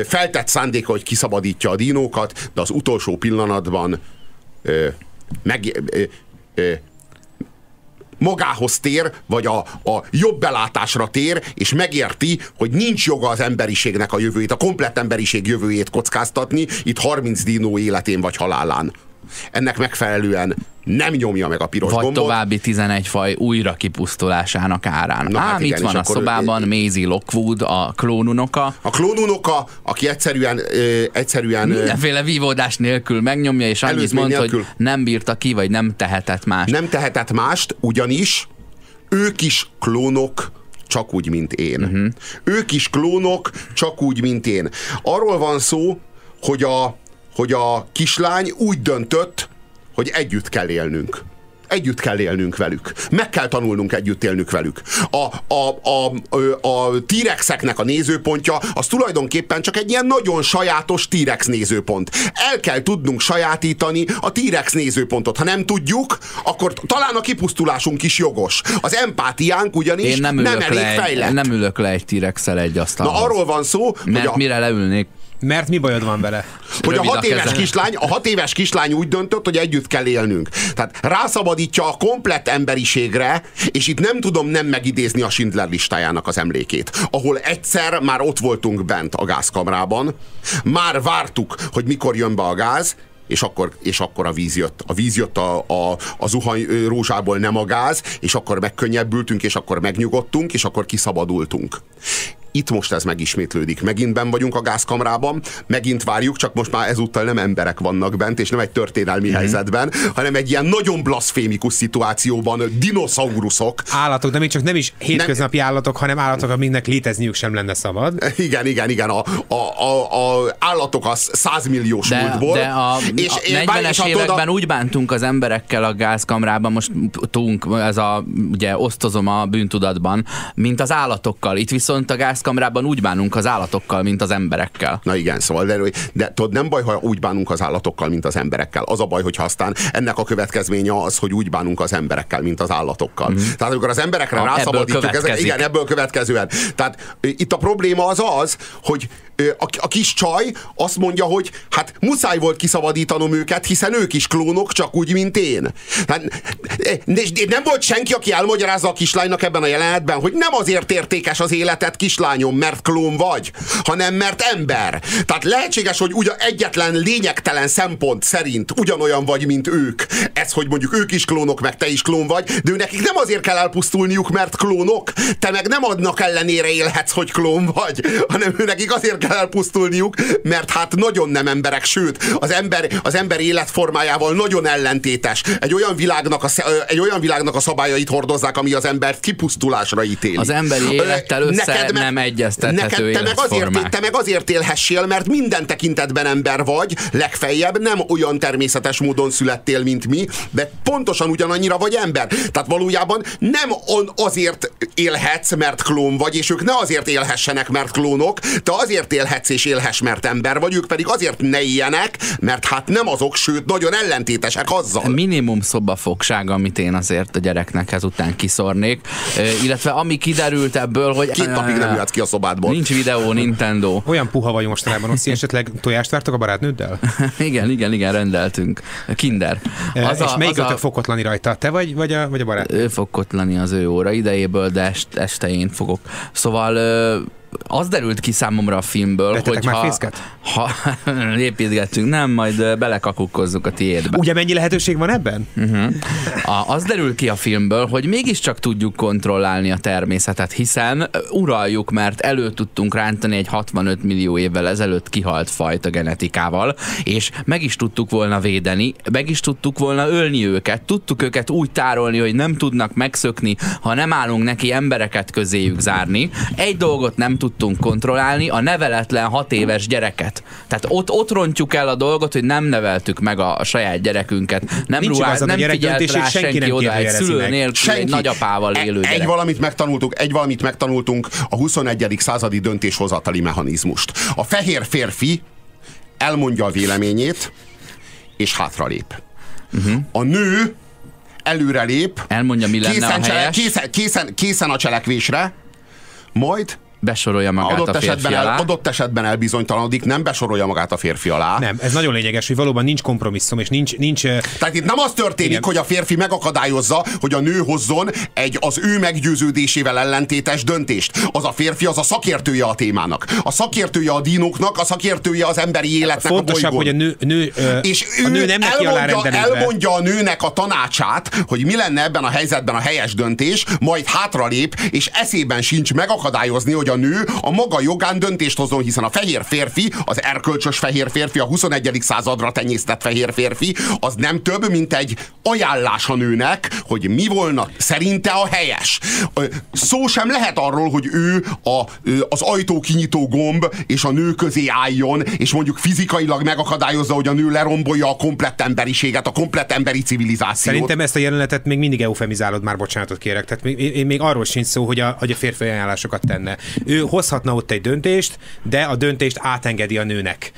feltett szándéka, hogy kiszabadítja a dinókat, de az utolsó pillanatban meg, magához tér, vagy a, a jobb belátásra tér, és megérti, hogy nincs joga az emberiségnek a jövőjét, a komplett emberiség jövőjét kockáztatni, itt 30 dinó életén vagy halálán. Ennek megfelelően nem nyomja meg a piros Vagy gombot. további 11 faj újra kipusztulásának árán. Na hát Ám igen, itt van a szobában Maisie Lockwood, a klónunoka, A klónunoka, aki egyszerűen, ö, egyszerűen mindenféle vívódás nélkül megnyomja, és annyit mond, nélkül. hogy nem bírta ki, vagy nem tehetett más. nem tehetett mást, ugyanis ők is klónok, csak úgy, mint én. Uh-huh. Ők is klónok, csak úgy, mint én. Arról van szó, hogy a, hogy a kislány úgy döntött, hogy együtt kell élnünk. Együtt kell élnünk velük. Meg kell tanulnunk együtt élnünk velük. A, a, a, a, a T-rexeknek a nézőpontja az tulajdonképpen csak egy ilyen nagyon sajátos T-rex nézőpont. El kell tudnunk sajátítani a T-rex nézőpontot. Ha nem tudjuk, akkor talán a kipusztulásunk is jogos. Az empátiánk ugyanis Én nem nem, elég le egy, fejlett. nem ülök le egy T-rexel egy asztalhoz. Na arról van szó, Mert hogy a, mire leülnék, Mert mi bajod van vele? hogy a hat éves keze. kislány, a hat éves kislány úgy döntött, hogy együtt kell élnünk. Tehát rászabadítja a komplett emberiségre, és itt nem tudom nem megidézni a Schindler listájának az emlékét, ahol egyszer már ott voltunk bent a gázkamrában, már vártuk, hogy mikor jön be a gáz, és akkor, és akkor a víz jött. A víz jött a, a, a zuhany rózsából, nem a gáz, és akkor megkönnyebbültünk, és akkor megnyugodtunk, és akkor kiszabadultunk. Itt most ez megismétlődik. Megint ben vagyunk a gázkamrában, megint várjuk, csak most már ezúttal nem emberek vannak bent, és nem egy történelmi mm-hmm. helyzetben, hanem egy ilyen nagyon blaszfémikus szituációban dinoszauruszok. Állatok, de még csak nem is hétköznapi állatok, hanem állatok, amiknek létezniük sem lenne szabad. Igen, igen, igen, a, a, a, a állatok az százmilliós De, múltból. de a, és, a és bár- 40-es és attól években a- úgy bántunk az emberekkel a gázkamrában, most tunk, ez a, ugye osztozom a bűntudatban, mint az állatokkal. Itt viszont a gázkamrában gázkamrában úgy bánunk az állatokkal, mint az emberekkel. Na igen, szóval, de, de tudod, nem baj, ha úgy bánunk az állatokkal, mint az emberekkel. Az a baj, hogyha aztán ennek a következménye az, hogy úgy bánunk az emberekkel, mint az állatokkal. Mm. Tehát amikor az emberekre A- rászabadítjuk, ezek, igen, ebből következően. Tehát itt a probléma az az, hogy a, a kis csaj azt mondja, hogy hát muszáj volt kiszabadítanom őket, hiszen ők is klónok, csak úgy, mint én. De, de nem volt senki, aki elmagyarázza a kislánynak ebben a jelenetben, hogy nem azért értékes az életet, kislányom, mert klón vagy, hanem mert ember. Tehát lehetséges, hogy ugyan egyetlen lényegtelen szempont szerint ugyanolyan vagy, mint ők. Ez, hogy mondjuk ők is klónok, meg te is klón vagy, de nekik nem azért kell elpusztulniuk, mert klónok, te meg nem adnak ellenére élhetsz, hogy klón vagy, hanem nekik azért kell elpusztulniuk, mert hát nagyon nem emberek, sőt, az ember, az ember életformájával nagyon ellentétes. Egy olyan világnak a, egy olyan világnak a szabályait hordozzák, ami az embert kipusztulásra ítéli. Az emberi élettel össze nem egyeztethető neked, te, meg azért, te meg azért élhessél, mert minden tekintetben ember vagy, legfeljebb nem olyan természetes módon születtél, mint mi, de pontosan ugyanannyira vagy ember. Tehát valójában nem on, azért élhetsz, mert klón vagy, és ők ne azért élhessenek, mert klónok, te azért élhetsz és élhess, mert ember vagy, ők pedig azért ne éljenek, mert hát nem azok, sőt, nagyon ellentétesek azzal. minimum szobafogság, amit én azért a gyereknek ezután kiszornék. Illetve ami kiderült ebből, hogy... Két napig nem ki a szobádból. Nincs videó, Nintendo. Olyan puha vagy mostanában, Oszi, esetleg tojást vártak a barátnőddel? [LAUGHS] igen, igen, igen, rendeltünk. Kinder. Az és melyik a... fog kotlani rajta? Te vagy, vagy a, vagy a barát? ő fog kotlani az ő óra idejéből, de est, este én fogok. Szóval az derült ki számomra a filmből, hogy már ha, fészket? ha [LAUGHS] építgettünk, nem, majd belekakukkozzuk a tiédbe. Ugye mennyi lehetőség van ebben? A, az derül ki a filmből, hogy mégiscsak tudjuk kontrollálni a természetet, hiszen uraljuk, mert elő tudtunk rántani egy 65 millió évvel ezelőtt kihalt fajta genetikával, és meg is tudtuk volna védeni, meg is tudtuk volna ölni őket, tudtuk őket úgy tárolni, hogy nem tudnak megszökni, ha nem állunk neki embereket közéjük zárni. Egy dolgot nem tudtunk kontrollálni, a neveletlen hat éves gyereket. Tehát ott, ott rontjuk el a dolgot, hogy nem neveltük meg a, a saját gyerekünket. Nem, Nincs ruház, nem figyelt rá senki senki, oda egy szülő nélkül, egy nagyapával élő egy, egy valamit megtanultunk, egy valamit megtanultunk, a 21. századi döntéshozatali mechanizmust. A fehér férfi elmondja a véleményét, és hátralép. Uh-huh. A nő előrelép, Elmondja, mi lenne készen, a helyes, készen, készen, készen a cselekvésre, majd besorolja magát adott a férfi esetben, el, alá. adott esetben elbizonytalanodik, nem besorolja magát a férfi alá. Nem, ez nagyon lényeges, hogy valóban nincs kompromisszum, és nincs, nincs Tehát itt nem az történik, Igen. hogy a férfi megakadályozza, hogy a nő hozzon egy az ő meggyőződésével ellentétes döntést. Az a férfi az a szakértője a témának. A szakértője a dínóknak, a szakértője az emberi életnek fontosabb, a hogy bolygón. a nő, nő, ö, és a ő nő nem neki elmondja, elmondja a nőnek a tanácsát, hogy mi lenne ebben a helyzetben a helyes döntés, majd hátralép, és eszében sincs megakadályozni, hogy a nő a maga jogán döntést hozzon, hiszen a fehér férfi, az erkölcsös fehér férfi, a 21. századra tenyésztett fehér férfi, az nem több, mint egy ajánlás a nőnek, hogy mi volna szerinte a helyes. Szó sem lehet arról, hogy ő a, az ajtó kinyitó gomb és a nő közé álljon, és mondjuk fizikailag megakadályozza, hogy a nő lerombolja a komplett emberiséget, a komplett emberi civilizációt. Szerintem ezt a jelenetet még mindig eufemizálod, már bocsánatot kérek. Tehát még, én még arról sincs szó, hogy a, hogy a férfi ajánlásokat tenne. Ő hozhatna ott egy döntést, de a döntést átengedi a nőnek.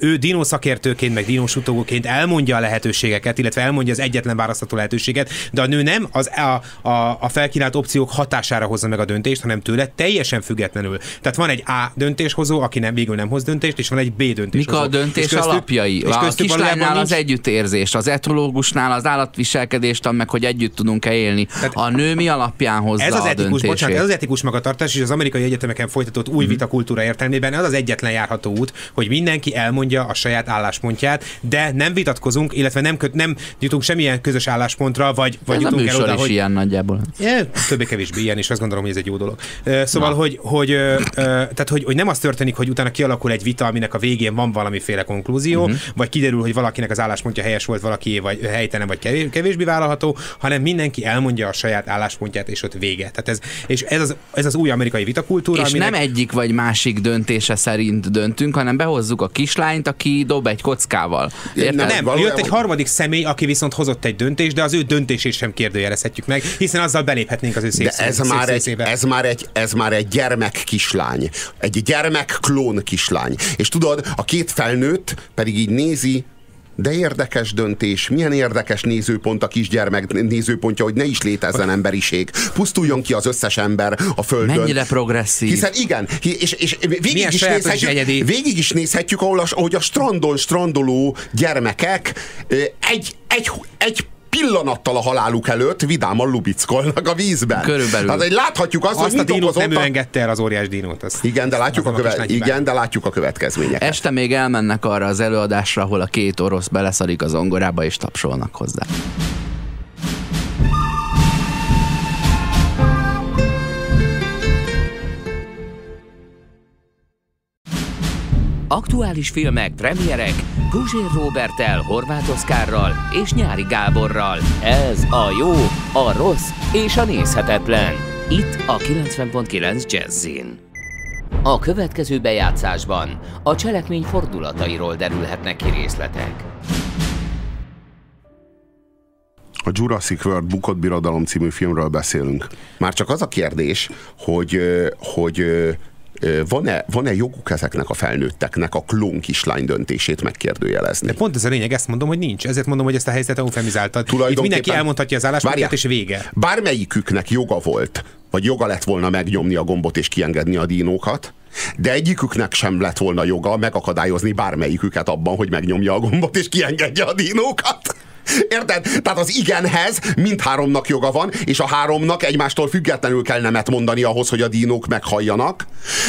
Ő dinószakértőként, meg dinósutóként elmondja a lehetőségeket, illetve elmondja az egyetlen választható lehetőséget, de a nő nem az a, a, a felkínált opciók hatására hozza meg a döntést, hanem tőle teljesen függetlenül. Tehát van egy A döntéshozó, aki nem végül nem hoz döntést, és van egy B döntéshozó. Mik a döntés És köztük- alapjai? és a kislánynál valójában az nincs- együttérzés, az etológusnál az állatviselkedést, meg hogy együtt tudunk-e élni. a nő mi alapján hozza Ez az a etikus, döntését? bocsánat, ez az etikus magatartás, és az amerikai egyetemeken folytatott új Mhm. vitakultúra értelmében ez az egyetlen járható út, hogy mindenki elmondja a saját álláspontját, de nem vitatkozunk, illetve nem, köt, nem jutunk semmilyen közös álláspontra, vagy, vagy Ez a jutunk el műsor oda, is hogy ilyen nagyjából. Ja, többé-kevésbé ilyen, és azt gondolom, hogy ez egy jó dolog. Szóval, Na. hogy, hogy, tehát, hogy, hogy nem az történik, hogy utána kialakul egy vita, aminek a végén van valamiféle konklúzió, uh-huh. vagy kiderül, hogy valakinek az álláspontja helyes volt, valaki vagy helytelen, vagy kevés, kevésbé vállalható, hanem mindenki elmondja a saját álláspontját, és ott vége. Tehát ez, és ez az, ez az új amerikai kultúra, És aminek... nem egyik vagy másik döntése szerint döntünk, hanem behozzuk a kislányt, aki dob egy kockával. Érted? Nem, Nem, valójában- jött egy harmadik személy, aki viszont hozott egy döntést, de az ő döntését sem kérdőjelezhetjük meg, hiszen azzal beléphetnénk az ő szép De ez szép már, egy, szészébe. ez, már egy, ez már egy gyermek kislány. Egy gyermek klón kislány. És tudod, a két felnőtt pedig így nézi, de érdekes döntés, milyen érdekes nézőpont a kisgyermek nézőpontja, hogy ne is létezzen emberiség. Pusztuljon ki az összes ember a Földön. Mennyire progresszív. Hiszen igen, és, és végig, Milyen is nézhetjük, egyedi. végig is nézhetjük, ahol a, ahogy a strandon strandoló gyermekek egy, egy, egy pillanattal a haláluk előtt vidáman lubickolnak a vízben. Körülbelül. Tehát egy láthatjuk azt, Azt hogy a dinót okozott nem engedte el az óriás dinót. Azt Igen, de látjuk, a köve... Igen, de látjuk a következményeket. Este még elmennek arra az előadásra, ahol a két orosz beleszarik az zongorába és tapsolnak hozzá. Aktuális filmek, premierek, Guzsér Robertel, Horváth Oszkárral és Nyári Gáborral. Ez a jó, a rossz és a nézhetetlen. Itt a 90.9 Jazzin. A következő bejátszásban a cselekmény fordulatairól derülhetnek ki részletek. A Jurassic World Bukott Birodalom című filmről beszélünk. Már csak az a kérdés, hogy, hogy van-e, van-e joguk ezeknek a felnőtteknek a klón kislány döntését megkérdőjelezni? De pont ez a lényeg, ezt mondom, hogy nincs. Ezért mondom, hogy ezt a helyzetet eufemizáltad. Itt mindenki elmondhatja az álláspontját, és vége. Bármelyiküknek joga volt, vagy joga lett volna megnyomni a gombot és kiengedni a dinókat, de egyiküknek sem lett volna joga megakadályozni bármelyiküket abban, hogy megnyomja a gombot és kiengedje a dinókat. Érted? Tehát az igenhez mindháromnak joga van, és a háromnak egymástól függetlenül kell nemet mondani ahhoz, hogy a dinók meghalljanak,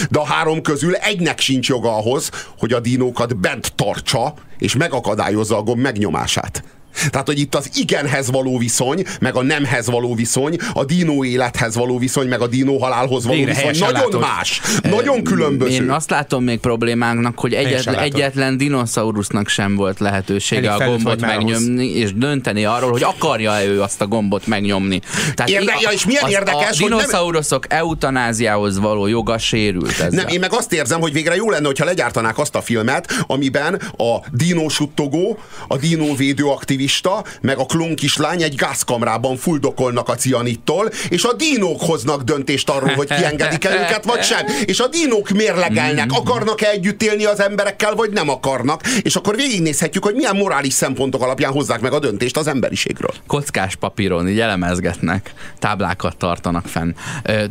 de a három közül egynek sincs joga ahhoz, hogy a dinókat bent tartsa, és megakadályozza a gomb megnyomását. Tehát, hogy itt az igenhez való viszony, meg a nemhez való viszony, a dínó élethez való viszony, meg a dínó halálhoz való Végre viszony nagyon látod. más, nagyon különböző. Én azt látom még problémánknak, hogy egyetlen, egyetlen dinoszaurusznak sem volt lehetősége Elég a gombot megnyomni, és dönteni arról, hogy akarja ő azt a gombot megnyomni. Tehát Érde- ja, és milyen az- érdekes, a hogy nem- dinoszauruszok eutanáziához való joga sérült ezzel. Nem, én meg azt érzem, hogy végre jó lenne, hogyha legyártanák azt a filmet, amiben a dinósuttogó, a dinóvédő aktivista, meg a klón kislány egy gázkamrában fuldokolnak a cianittól, és a dinók hoznak döntést arról, hogy kiengedik el [LAUGHS] őket, vagy sem. És a dinók mérlegelnek, akarnak-e együtt élni az emberekkel, vagy nem akarnak. És akkor végignézhetjük, hogy milyen morális szempontok alapján hozzák meg a döntést az emberiségről. kockás papíron így elemezgetnek, táblákat tartanak fenn.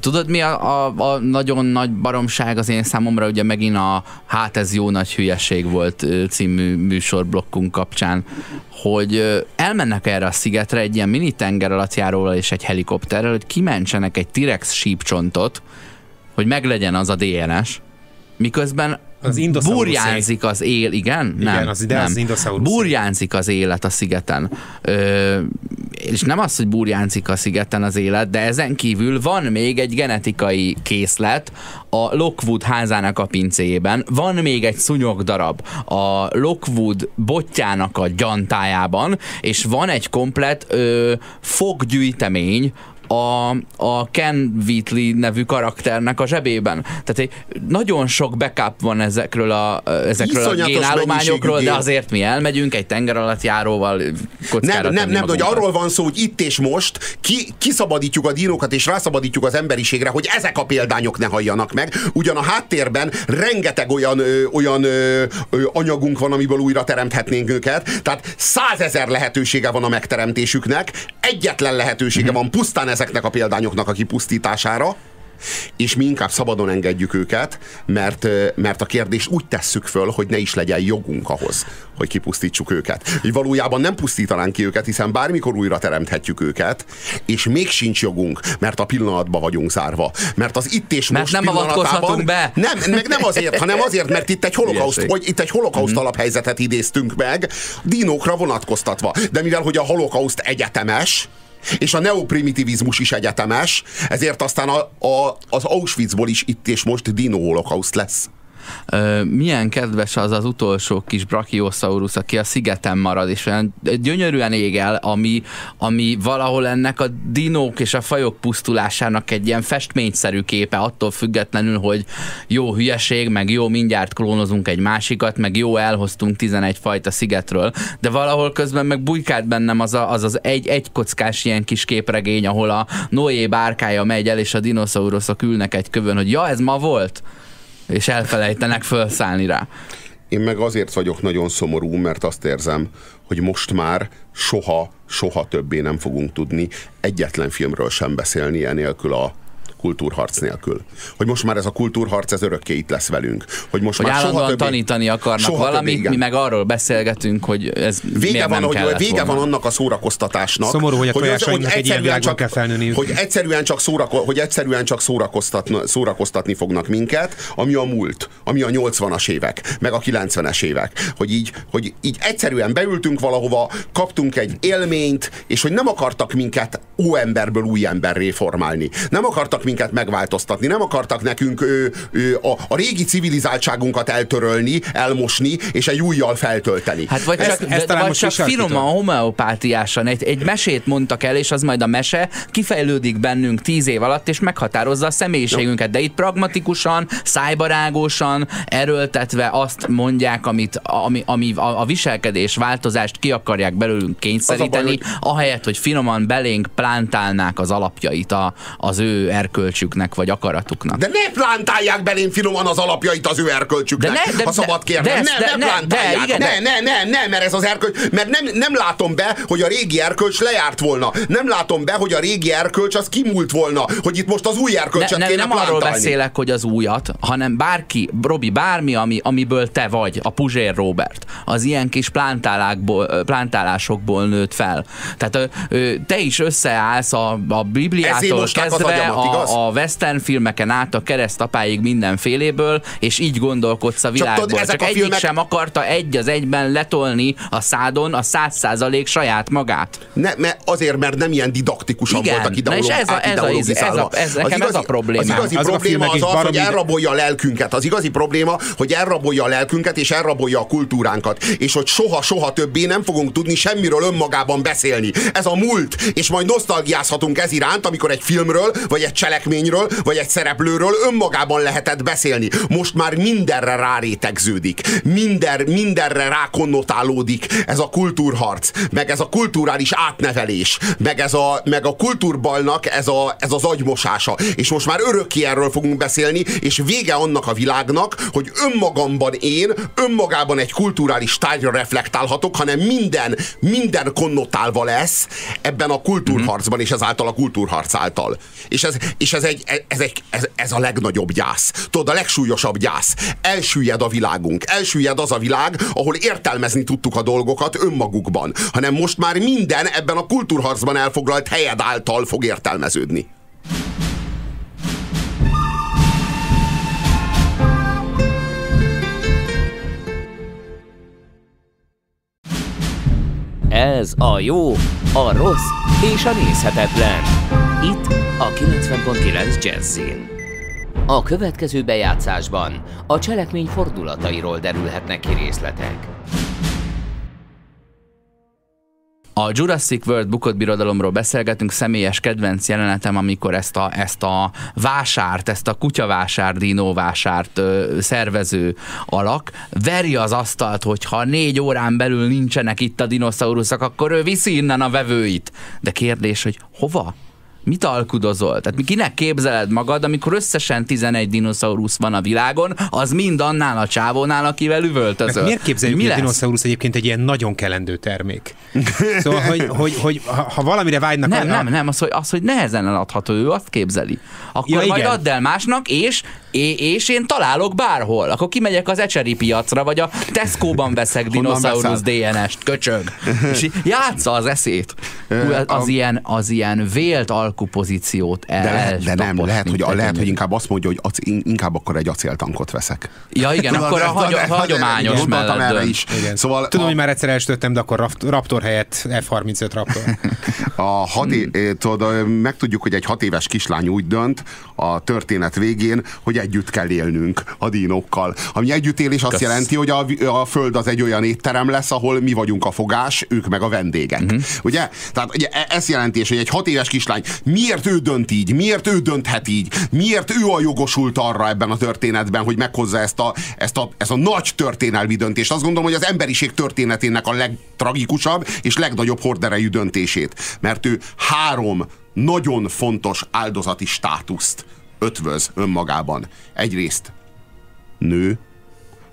Tudod, mi a, a, a nagyon nagy baromság az én számomra, ugye megint a Hát ez jó nagy hülyeség volt című műsorblokkunk kapcsán, hogy elmennek erre a szigetre egy ilyen mini tenger alattjáróval és egy helikopterrel, hogy kimentsenek egy T-rex sípcsontot, hogy meglegyen az a DNS, miközben Az burjánzik az él, igen? Igen, nem, az- de nem. az Burjánzik az élet a szigeten. Ö, és nem az, hogy burjánzik a szigeten az élet, de ezen kívül van még egy genetikai készlet a Lockwood házának a pincéjében, van még egy szúnyogdarab a Lockwood botjának a gyantájában, és van egy komplet ö, foggyűjtemény a, a Ken Wheatley nevű karakternek a zsebében. Tehát egy nagyon sok backup van ezekről a, ezekről a génállományokról, de azért mi elmegyünk egy tenger alatt járóval kockára Nem, nem, nem, de hogy arról van szó, hogy itt és most ki, kiszabadítjuk a dinókat és rászabadítjuk az emberiségre, hogy ezek a példányok ne halljanak meg. Ugyan a háttérben rengeteg olyan, ö, olyan ö, ö, anyagunk van, amiből újra teremthetnénk őket. Tehát százezer lehetősége van a megteremtésüknek, egyetlen lehetősége Mhm. van pusztán ezeknek a példányoknak a kipusztítására és mi inkább szabadon engedjük őket, mert, mert a kérdést úgy tesszük föl, hogy ne is legyen jogunk ahhoz, hogy kipusztítsuk őket. Hogy valójában nem pusztítanánk ki őket, hiszen bármikor újra teremthetjük őket, és még sincs jogunk, mert a pillanatban vagyunk zárva. Mert az itt és Mert most nem avatkozhatunk be. Nem, meg nem azért, hanem azért, mert itt egy holokauszt, hogy itt egy holokauszt alaphelyzetet idéztünk meg, dinókra vonatkoztatva. De mivel, hogy a holokauszt egyetemes, és a neoprimitivizmus is egyetemes, ezért aztán a, a, az Auschwitzból is itt és most dinó holokauszt lesz. Milyen kedves az az utolsó kis Brachiosaurus, aki a szigeten marad, és olyan gyönyörűen ég el, ami, ami valahol ennek a dinók és a fajok pusztulásának egy ilyen festményszerű képe, attól függetlenül, hogy jó hülyeség, meg jó mindjárt klónozunk egy másikat, meg jó elhoztunk 11 fajta szigetről, de valahol közben meg bujkált bennem az a, az, az egy, egy kockás ilyen kis képregény, ahol a Noé bárkája megy el, és a dinoszauruszok ülnek egy kövön, hogy ja, ez ma volt, és elfelejtenek felszállni rá. Én meg azért vagyok nagyon szomorú, mert azt érzem, hogy most már soha, soha többé nem fogunk tudni egyetlen filmről sem beszélni enélkül a kultúrharc nélkül. Hogy most már ez a kultúrharc, ez örökké itt lesz velünk. Hogy most hogy már állandóan soha többé, tanítani akarnak soha valamit, többé, mi meg arról beszélgetünk, hogy ez Vége miért van, nem hogy kellett vége volna. van annak a szórakoztatásnak. Szomorú, hogy a az- tojásainknak egy ilyen egyszerűen világban kell felnőniük. Hogy egyszerűen csak, szórako, hogy egyszerűen csak szórakoztatni, szórakoztatni fognak minket, ami a múlt, ami a 80-as évek, meg a 90-es évek. Hogy így, hogy így egyszerűen beültünk valahova, kaptunk egy élményt, és hogy nem akartak minket óemberből új emberré formálni. Nem akartak minket megváltoztatni, nem akartak nekünk ö, ö, a, a régi civilizáltságunkat eltörölni, elmosni, és egy újjal feltölteni. Hát vagy csak, ez de, vagy csak finoman, homeopátiásan egy, egy mesét mondtak el, és az majd a mese kifejlődik bennünk tíz év alatt, és meghatározza a személyiségünket. De itt pragmatikusan, szájbarágosan, erőltetve azt mondják, amit, ami, ami a, a viselkedés változást ki akarják belőlünk kényszeríteni, baj, ahelyett, hogy finoman belénk plántálnák az alapjait a, az ő erkölcsüknek, vagy akaratuknak. De ne plántálják belém finoman az alapjait az ő erkölcsüknek, De ne- de- ha szabad kérnem. de ezt- ne, de- ne- plántálják. de igen, ne, ne, ne, ne, mert ez az erkölcs, mert nem, nem látom be, hogy a régi erkölcs lejárt volna. Nem látom be, hogy a régi erkölcs az kimúlt volna, hogy itt most az új erkölcset ne, ne, kéne nem arról plántálni. beszélek, hogy az újat, hanem bárki, Robi, bármi, ami, amiből te vagy, a Puzsér Robert, az ilyen kis plántálásokból nőtt fel. Tehát te is összeállsz a, a Bibliától az kezdve agyamat, igaz? A, a western filmeken át a keresztapáig mindenféléből, és így gondolkodsz a világból. tudod, Csak, ezek a egyik filmek- sem akarta egy az egyben letolni a szádon a száz százalék saját magát. Ne, mert azért, mert nem ilyen didaktikusan Igen, voltak ideológ, és ez a- ez a- átideologizálva. ez a- ez- nekem Az ez a problémám. Az igazi Azok a probléma az az, hogy elrabolja a lelkünket. Az igazi probléma, hogy elrabolja a lelkünket, és elrabolja a kultúránkat. És hogy soha-soha többé nem fogunk tudni semmiről önmagában beszélni. Ez a múlt, és majd nosztalgiázhatunk ez iránt, amikor egy filmről, vagy egy cselekményről, vagy egy szereplőről önmagában lehetett beszélni. Most már mindenre rárétegződik. Minden, mindenre rákonnotálódik ez a kultúrharc, meg ez a kulturális átnevelés, meg, ez a, meg a kultúrbalnak ez, a, ez az agymosása. És most már örökké erről fogunk beszélni, és vége annak a világnak, hogy önmagamban én, önmagában egy kulturális tárgyra reflektálhatok, hanem minden, minden konnotálva lesz ebben a kultúrharcban, és ezáltal a kultúrharc által. És ez, és ez, egy, ez, egy, ez, ez a legnagyobb gyász. Tudod, a legsúlyosabb gyász. Elsüllyed a világunk. Elsüllyed az a világ, ahol értelmezni tudtuk a dolgokat önmagukban. Hanem most már minden ebben a kultúrharcban elfoglalt helyed által fog értelmeződni. Ez a jó, a rossz és a nézhetetlen. Itt a 90.9 Jazzin. A következő bejátszásban a cselekmény fordulatairól derülhetnek ki részletek. A Jurassic World bukott birodalomról beszélgetünk, személyes kedvenc jelenetem, amikor ezt a, ezt a vásárt, ezt a kutyavásár, dinóvásárt ö, szervező alak veri az asztalt, hogy ha négy órán belül nincsenek itt a dinoszauruszok, akkor ő viszi innen a vevőit. De kérdés, hogy hova? Mit alkudozol? Tehát kinek képzeled magad, amikor összesen 11 dinoszaurusz van a világon, az mind annál a csávónál, akivel üvöltözöl? Miért képzeljük, Mi hogy a dinoszaurusz egyébként egy ilyen nagyon kelendő termék? Szóval, hogy, hogy, hogy ha, ha valamire vágynak... Nem, a- nem, nem, az hogy, az, hogy nehezen eladható, ő azt képzeli. Akkor Ja, majd igen. add el másnak, és, és én találok bárhol. Akkor kimegyek az ecseri piacra, vagy a Tesco-ban veszek dinoszaurusz DNS-t, köcsög. És játsza az eszét. Az, az, ilyen, az ilyen vélt alkú pozíciót el, De, lehet, de nem, lehet hogy, tehát lehet, hogy inkább azt mondja, hogy ac, inkább akkor egy acéltankot veszek. Ja igen, akkor a hagy, hagyományos mellett erre is. Igen. Szóval Tudom, a, hogy már egyszer elsütöttem, de akkor Rapt- Raptor helyett F-35 Raptor. [LAUGHS] a hat Hmm. tudod, megtudjuk, hogy egy hat éves kislány úgy dönt a történet végén, hogy együtt kell élnünk a dinókkal. Ami együttélés azt Kösz. jelenti, hogy a, a Föld az egy olyan étterem lesz, ahol mi vagyunk a fogás, ők meg a vendégek. Uh-huh. Ugye? Tehát ugye, e- ez jelenti, és hogy egy hat éves kislány, miért ő dönt így, miért ő dönthet így, miért ő a jogosult arra ebben a történetben, hogy meghozza ezt a, ezt a, ezt a nagy történelmi döntést. Azt gondolom, hogy az emberiség történetének a legtragikusabb és legnagyobb horderejű döntését. Mert ő három nagyon fontos áldozati státuszt ötvöz önmagában. Egyrészt nő,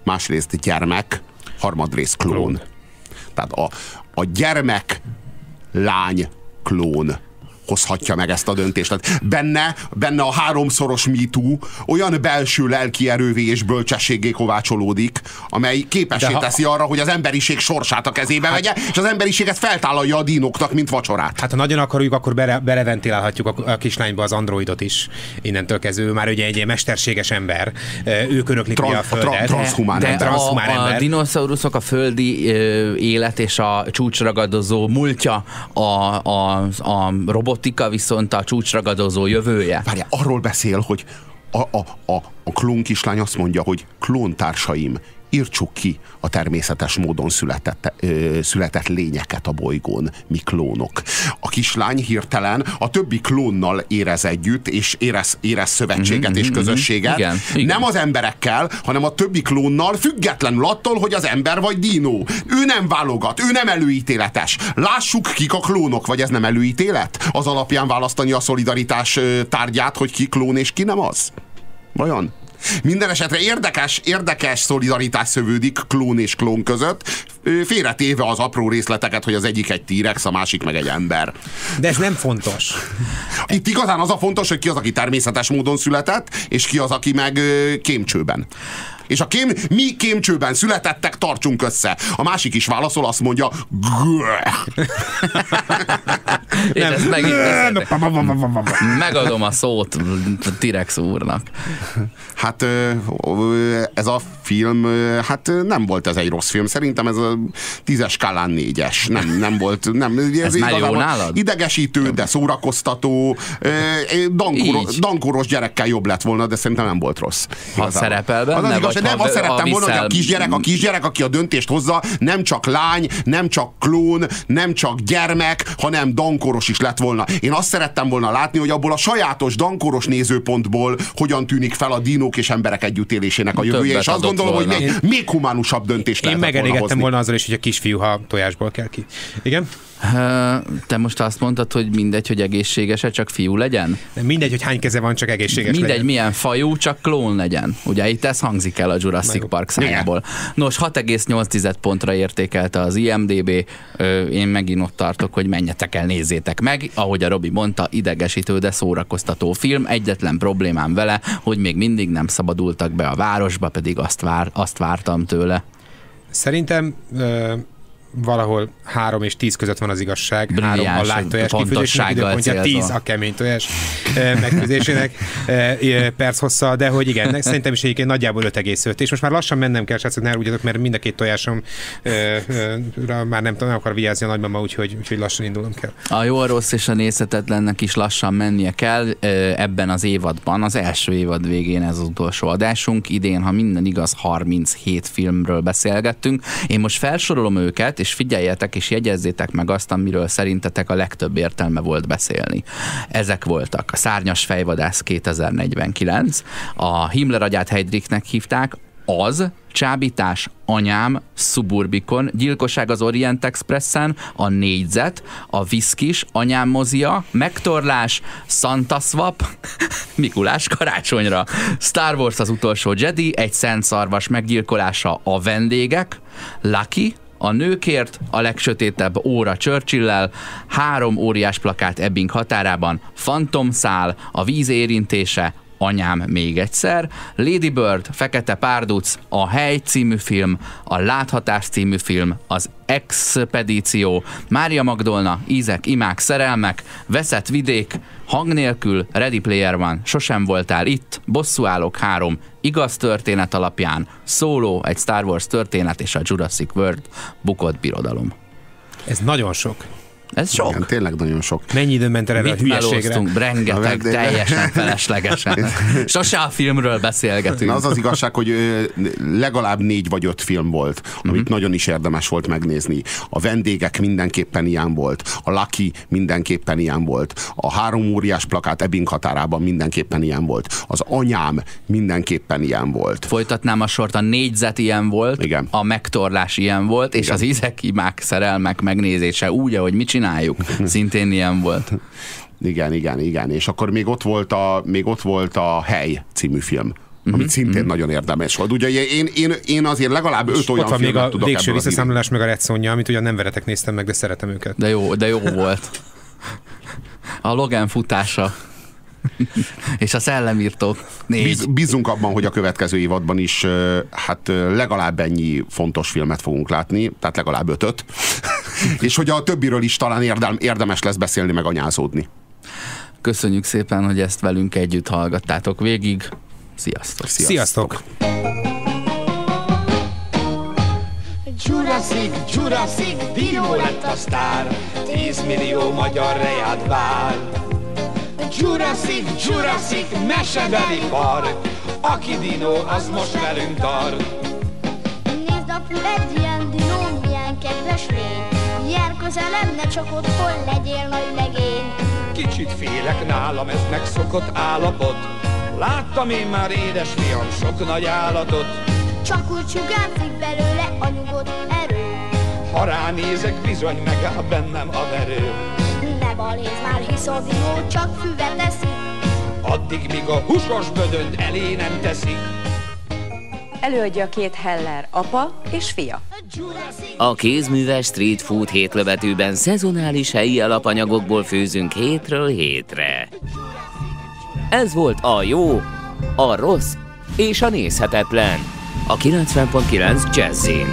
másrészt gyermek, harmadrészt klón. Klón. Tehát a, a gyermek lány klón hozhatja meg ezt a döntést. Tehát benne, benne a háromszoros MeToo olyan belső lelki erővé és bölcsességé kovácsolódik, amely képessé ha- teszi arra, hogy az emberiség sorsát a kezébe vegye, és az emberiséget feltállalja a dínoknak, mint vacsorát. Hát ha nagyon akarjuk, akkor bele, beleventilálhatjuk a, a kislányba az androidot is innentől kezdve. Már ugye egy ilyen mesterséges ember. Ő körökli ki Tran- a a tra- földet. transzhumán de ember. a, Transzhumán a ember. dinoszauruszok, a földi ö, élet és a csúcsragadozó múltja, a, a, a robotika viszont a csúcsragadozó jövője. Várjál, arról beszél, hogy a, a, a, a klón kislány azt mondja, hogy klóntársaim, írtsuk ki a természetes módon született, ö, született lényeket a bolygón, mi klónok. A kislány hirtelen a többi klónnal érez együtt, és érez, érez szövetséget és közösséget. Igen, igen. Nem az emberekkel, hanem a többi klónnal, függetlenül attól, hogy az ember vagy dínó. Ő nem válogat, ő nem előítéletes. Lássuk, kik a klónok, vagy ez nem előítélet? Az alapján választani a szolidaritás tárgyát, hogy ki klón és ki nem az? Vajon? Minden esetre érdekes, érdekes szolidaritás szövődik klón és klón között, félretéve az apró részleteket, hogy az egyik egy T-rex, a másik meg egy ember. De ez nem fontos. Itt igazán az a fontos, hogy ki az, aki természetes módon született, és ki az, aki meg kémcsőben. És a kém, mi kémcsőben születettek, tartsunk össze. A másik is válaszol, azt mondja, "Grrr." [LAUGHS] Én ezt megint Nem. megadom a szót T-rex úrnak. hát ez a film, hát nem volt ez egy rossz film. Szerintem ez a tízes skálán négyes. Nem, nem volt, nem. Ez már jó nálad? Idegesítő, de szórakoztató. Dankoros, dankoros gyerekkel jobb lett volna, de szerintem nem volt rossz. Igazából. szerepel benne, Az az vagy hogy nem ha azt szerettem volna, hogy a kisgyerek, a kisgyerek, aki a döntést hozza, nem csak lány, nem csak klón, nem csak gyermek, hanem dankoros is lett volna. Én azt szerettem volna látni, hogy abból a sajátos dankoros nézőpontból hogyan tűnik fel a dinók és emberek együttélésének a jövője, Többet és azt gondolom, hogy volna. még, még humánusabb döntést Én lehetett volna volna azzal is, hogy a kisfiú, ha tojásból kell ki. Igen? Te most azt mondtad, hogy mindegy, hogy egészséges csak fiú legyen? De mindegy, hogy hány keze van, csak egészséges Mindegy, legyen. milyen fajú, csak klón legyen. Ugye itt ez hangzik el a Jurassic jó. Park szájából. Nos, 6,8 pontra értékelte az IMDB. Én megint ott tartok, hogy menjetek el, nézzétek meg. Ahogy a Robi mondta, idegesítő, de szórakoztató film. Egyetlen problémám vele, hogy még mindig nem szabadultak be a városba, pedig azt, vár, azt vártam tőle. Szerintem ö, valahol három és tíz között van az igazság. Három a Brilliáns lágy tojás kifőzésének időpontja, célzol. tíz a kemény tojás ö, megfőzésének ö, ö, perc hossza, de hogy igen, szerintem is egyébként nagyjából 5,5. És most már lassan mennem kell, srácok, ne haragudjatok, mert mind a két tojásom már nem, nem akar vigyázni a nagymama, úgyhogy, úgyhogy lassan indulnom kell. A jó, a rossz és a nézhetetlennek is lassan mennie kell ebben az évadban, az első évad végén ez az utolsó adásunk. Idén, ha minden igaz, 37 filmről beszélgettünk. Én most felsorolom őket, és figyeljetek és jegyezzétek meg azt, amiről szerintetek a legtöbb értelme volt beszélni. Ezek voltak a Szárnyas fejvadász 2049, a Himmler agyát Heydrichnek hívták, az, csábítás, anyám, Suburbikon, gyilkosság az Orient Expressen, a négyzet, a viszkis, anyám mozia, megtorlás, Santa Swap, [LAUGHS] Mikulás karácsonyra, Star Wars az utolsó Jedi, egy szent szarvas meggyilkolása, a vendégek, Lucky, a nőkért, a legsötétebb óra churchill három óriás plakát Ebbing határában, Fantom szál, a víz érintése, Anyám még egyszer, Lady Bird, Fekete Párduc, A Hely című film, A Láthatás című film, Az Expedíció, Mária Magdolna, Ízek, Imák, Szerelmek, Veszett vidék, Hang nélkül, Ready Player One, Sosem voltál itt, Bosszúállók 3, Igaz történet alapján, Solo, egy Star Wars történet és a Jurassic World bukott birodalom. Ez nagyon sok. Ez sok. Igen, tényleg nagyon sok. Mennyi időn ment erre a Mit hülyeségre? melóztunk, rengeteg, de- teljesen [LAUGHS] feleslegesen. Sose a filmről beszélgetünk. Na az az igazság, hogy legalább négy vagy öt film volt, amit Mhm. nagyon is érdemes volt megnézni. A vendégek mindenképpen ilyen volt, a Lucky mindenképpen ilyen volt, a három óriás plakát Ebbing határában mindenképpen ilyen volt, az anyám mindenképpen ilyen volt. Folytatnám a sort, a négyzet ilyen volt, Igen. a megtorlás ilyen volt, és Igen. az ízek, imák, szerelmek megnézése úgy, ahogy mi csináljuk, szintén ilyen volt. Igen, igen, igen. És akkor még ott volt a, még ott volt a Hely című film. Mhm, Amit szintén nagyon érdemes volt. Ugye én, én, én azért legalább öt olyan Ott van még filmet a tudok végső visszaszámolás, meg a Red Sonja, amit ugyan nem veretek néztem meg, de szeretem őket. De jó, de jó volt. A Logan futása. [LAUGHS] és a szellemírtók. Négy. Biz, bízunk abban, hogy a következő évadban is hát legalább ennyi fontos filmet fogunk látni, tehát legalább ötöt, [LAUGHS] és hogy a többiről is talán érdem, érdemes lesz beszélni, meg anyázódni. Köszönjük szépen, hogy ezt velünk együtt hallgattátok végig. Sziasztok! Sziasztok! Jurassic, Jurassic, Dino lett a sztár, 10 millió magyar rejád vár. Jurassic, Jurassic, mesebeli park, aki Dino, az most velünk tart. Nézd a egy ilyen dinó, milyen kedves lény. Jár közelem, ne csak otthon legyél nagy legény. Kicsit félek nálam, ez megszokott állapot. Láttam én már édesfiam sok nagy állatot. Csak úgy sugárzik belőle a nyugodt erő. Ha ránézek, bizony megáll bennem a verő. Baléz már, hisz a dinó csak füvet eszik. Addig, míg a húsos bödönt elé nem teszik. Előadja két Heller, apa és fia. A kézműves street food hétlövetőben szezonális helyi alapanyagokból főzünk hétről hétre. Ez volt a jó, a rossz és a nézhetetlen. A 90.9 Jazzin.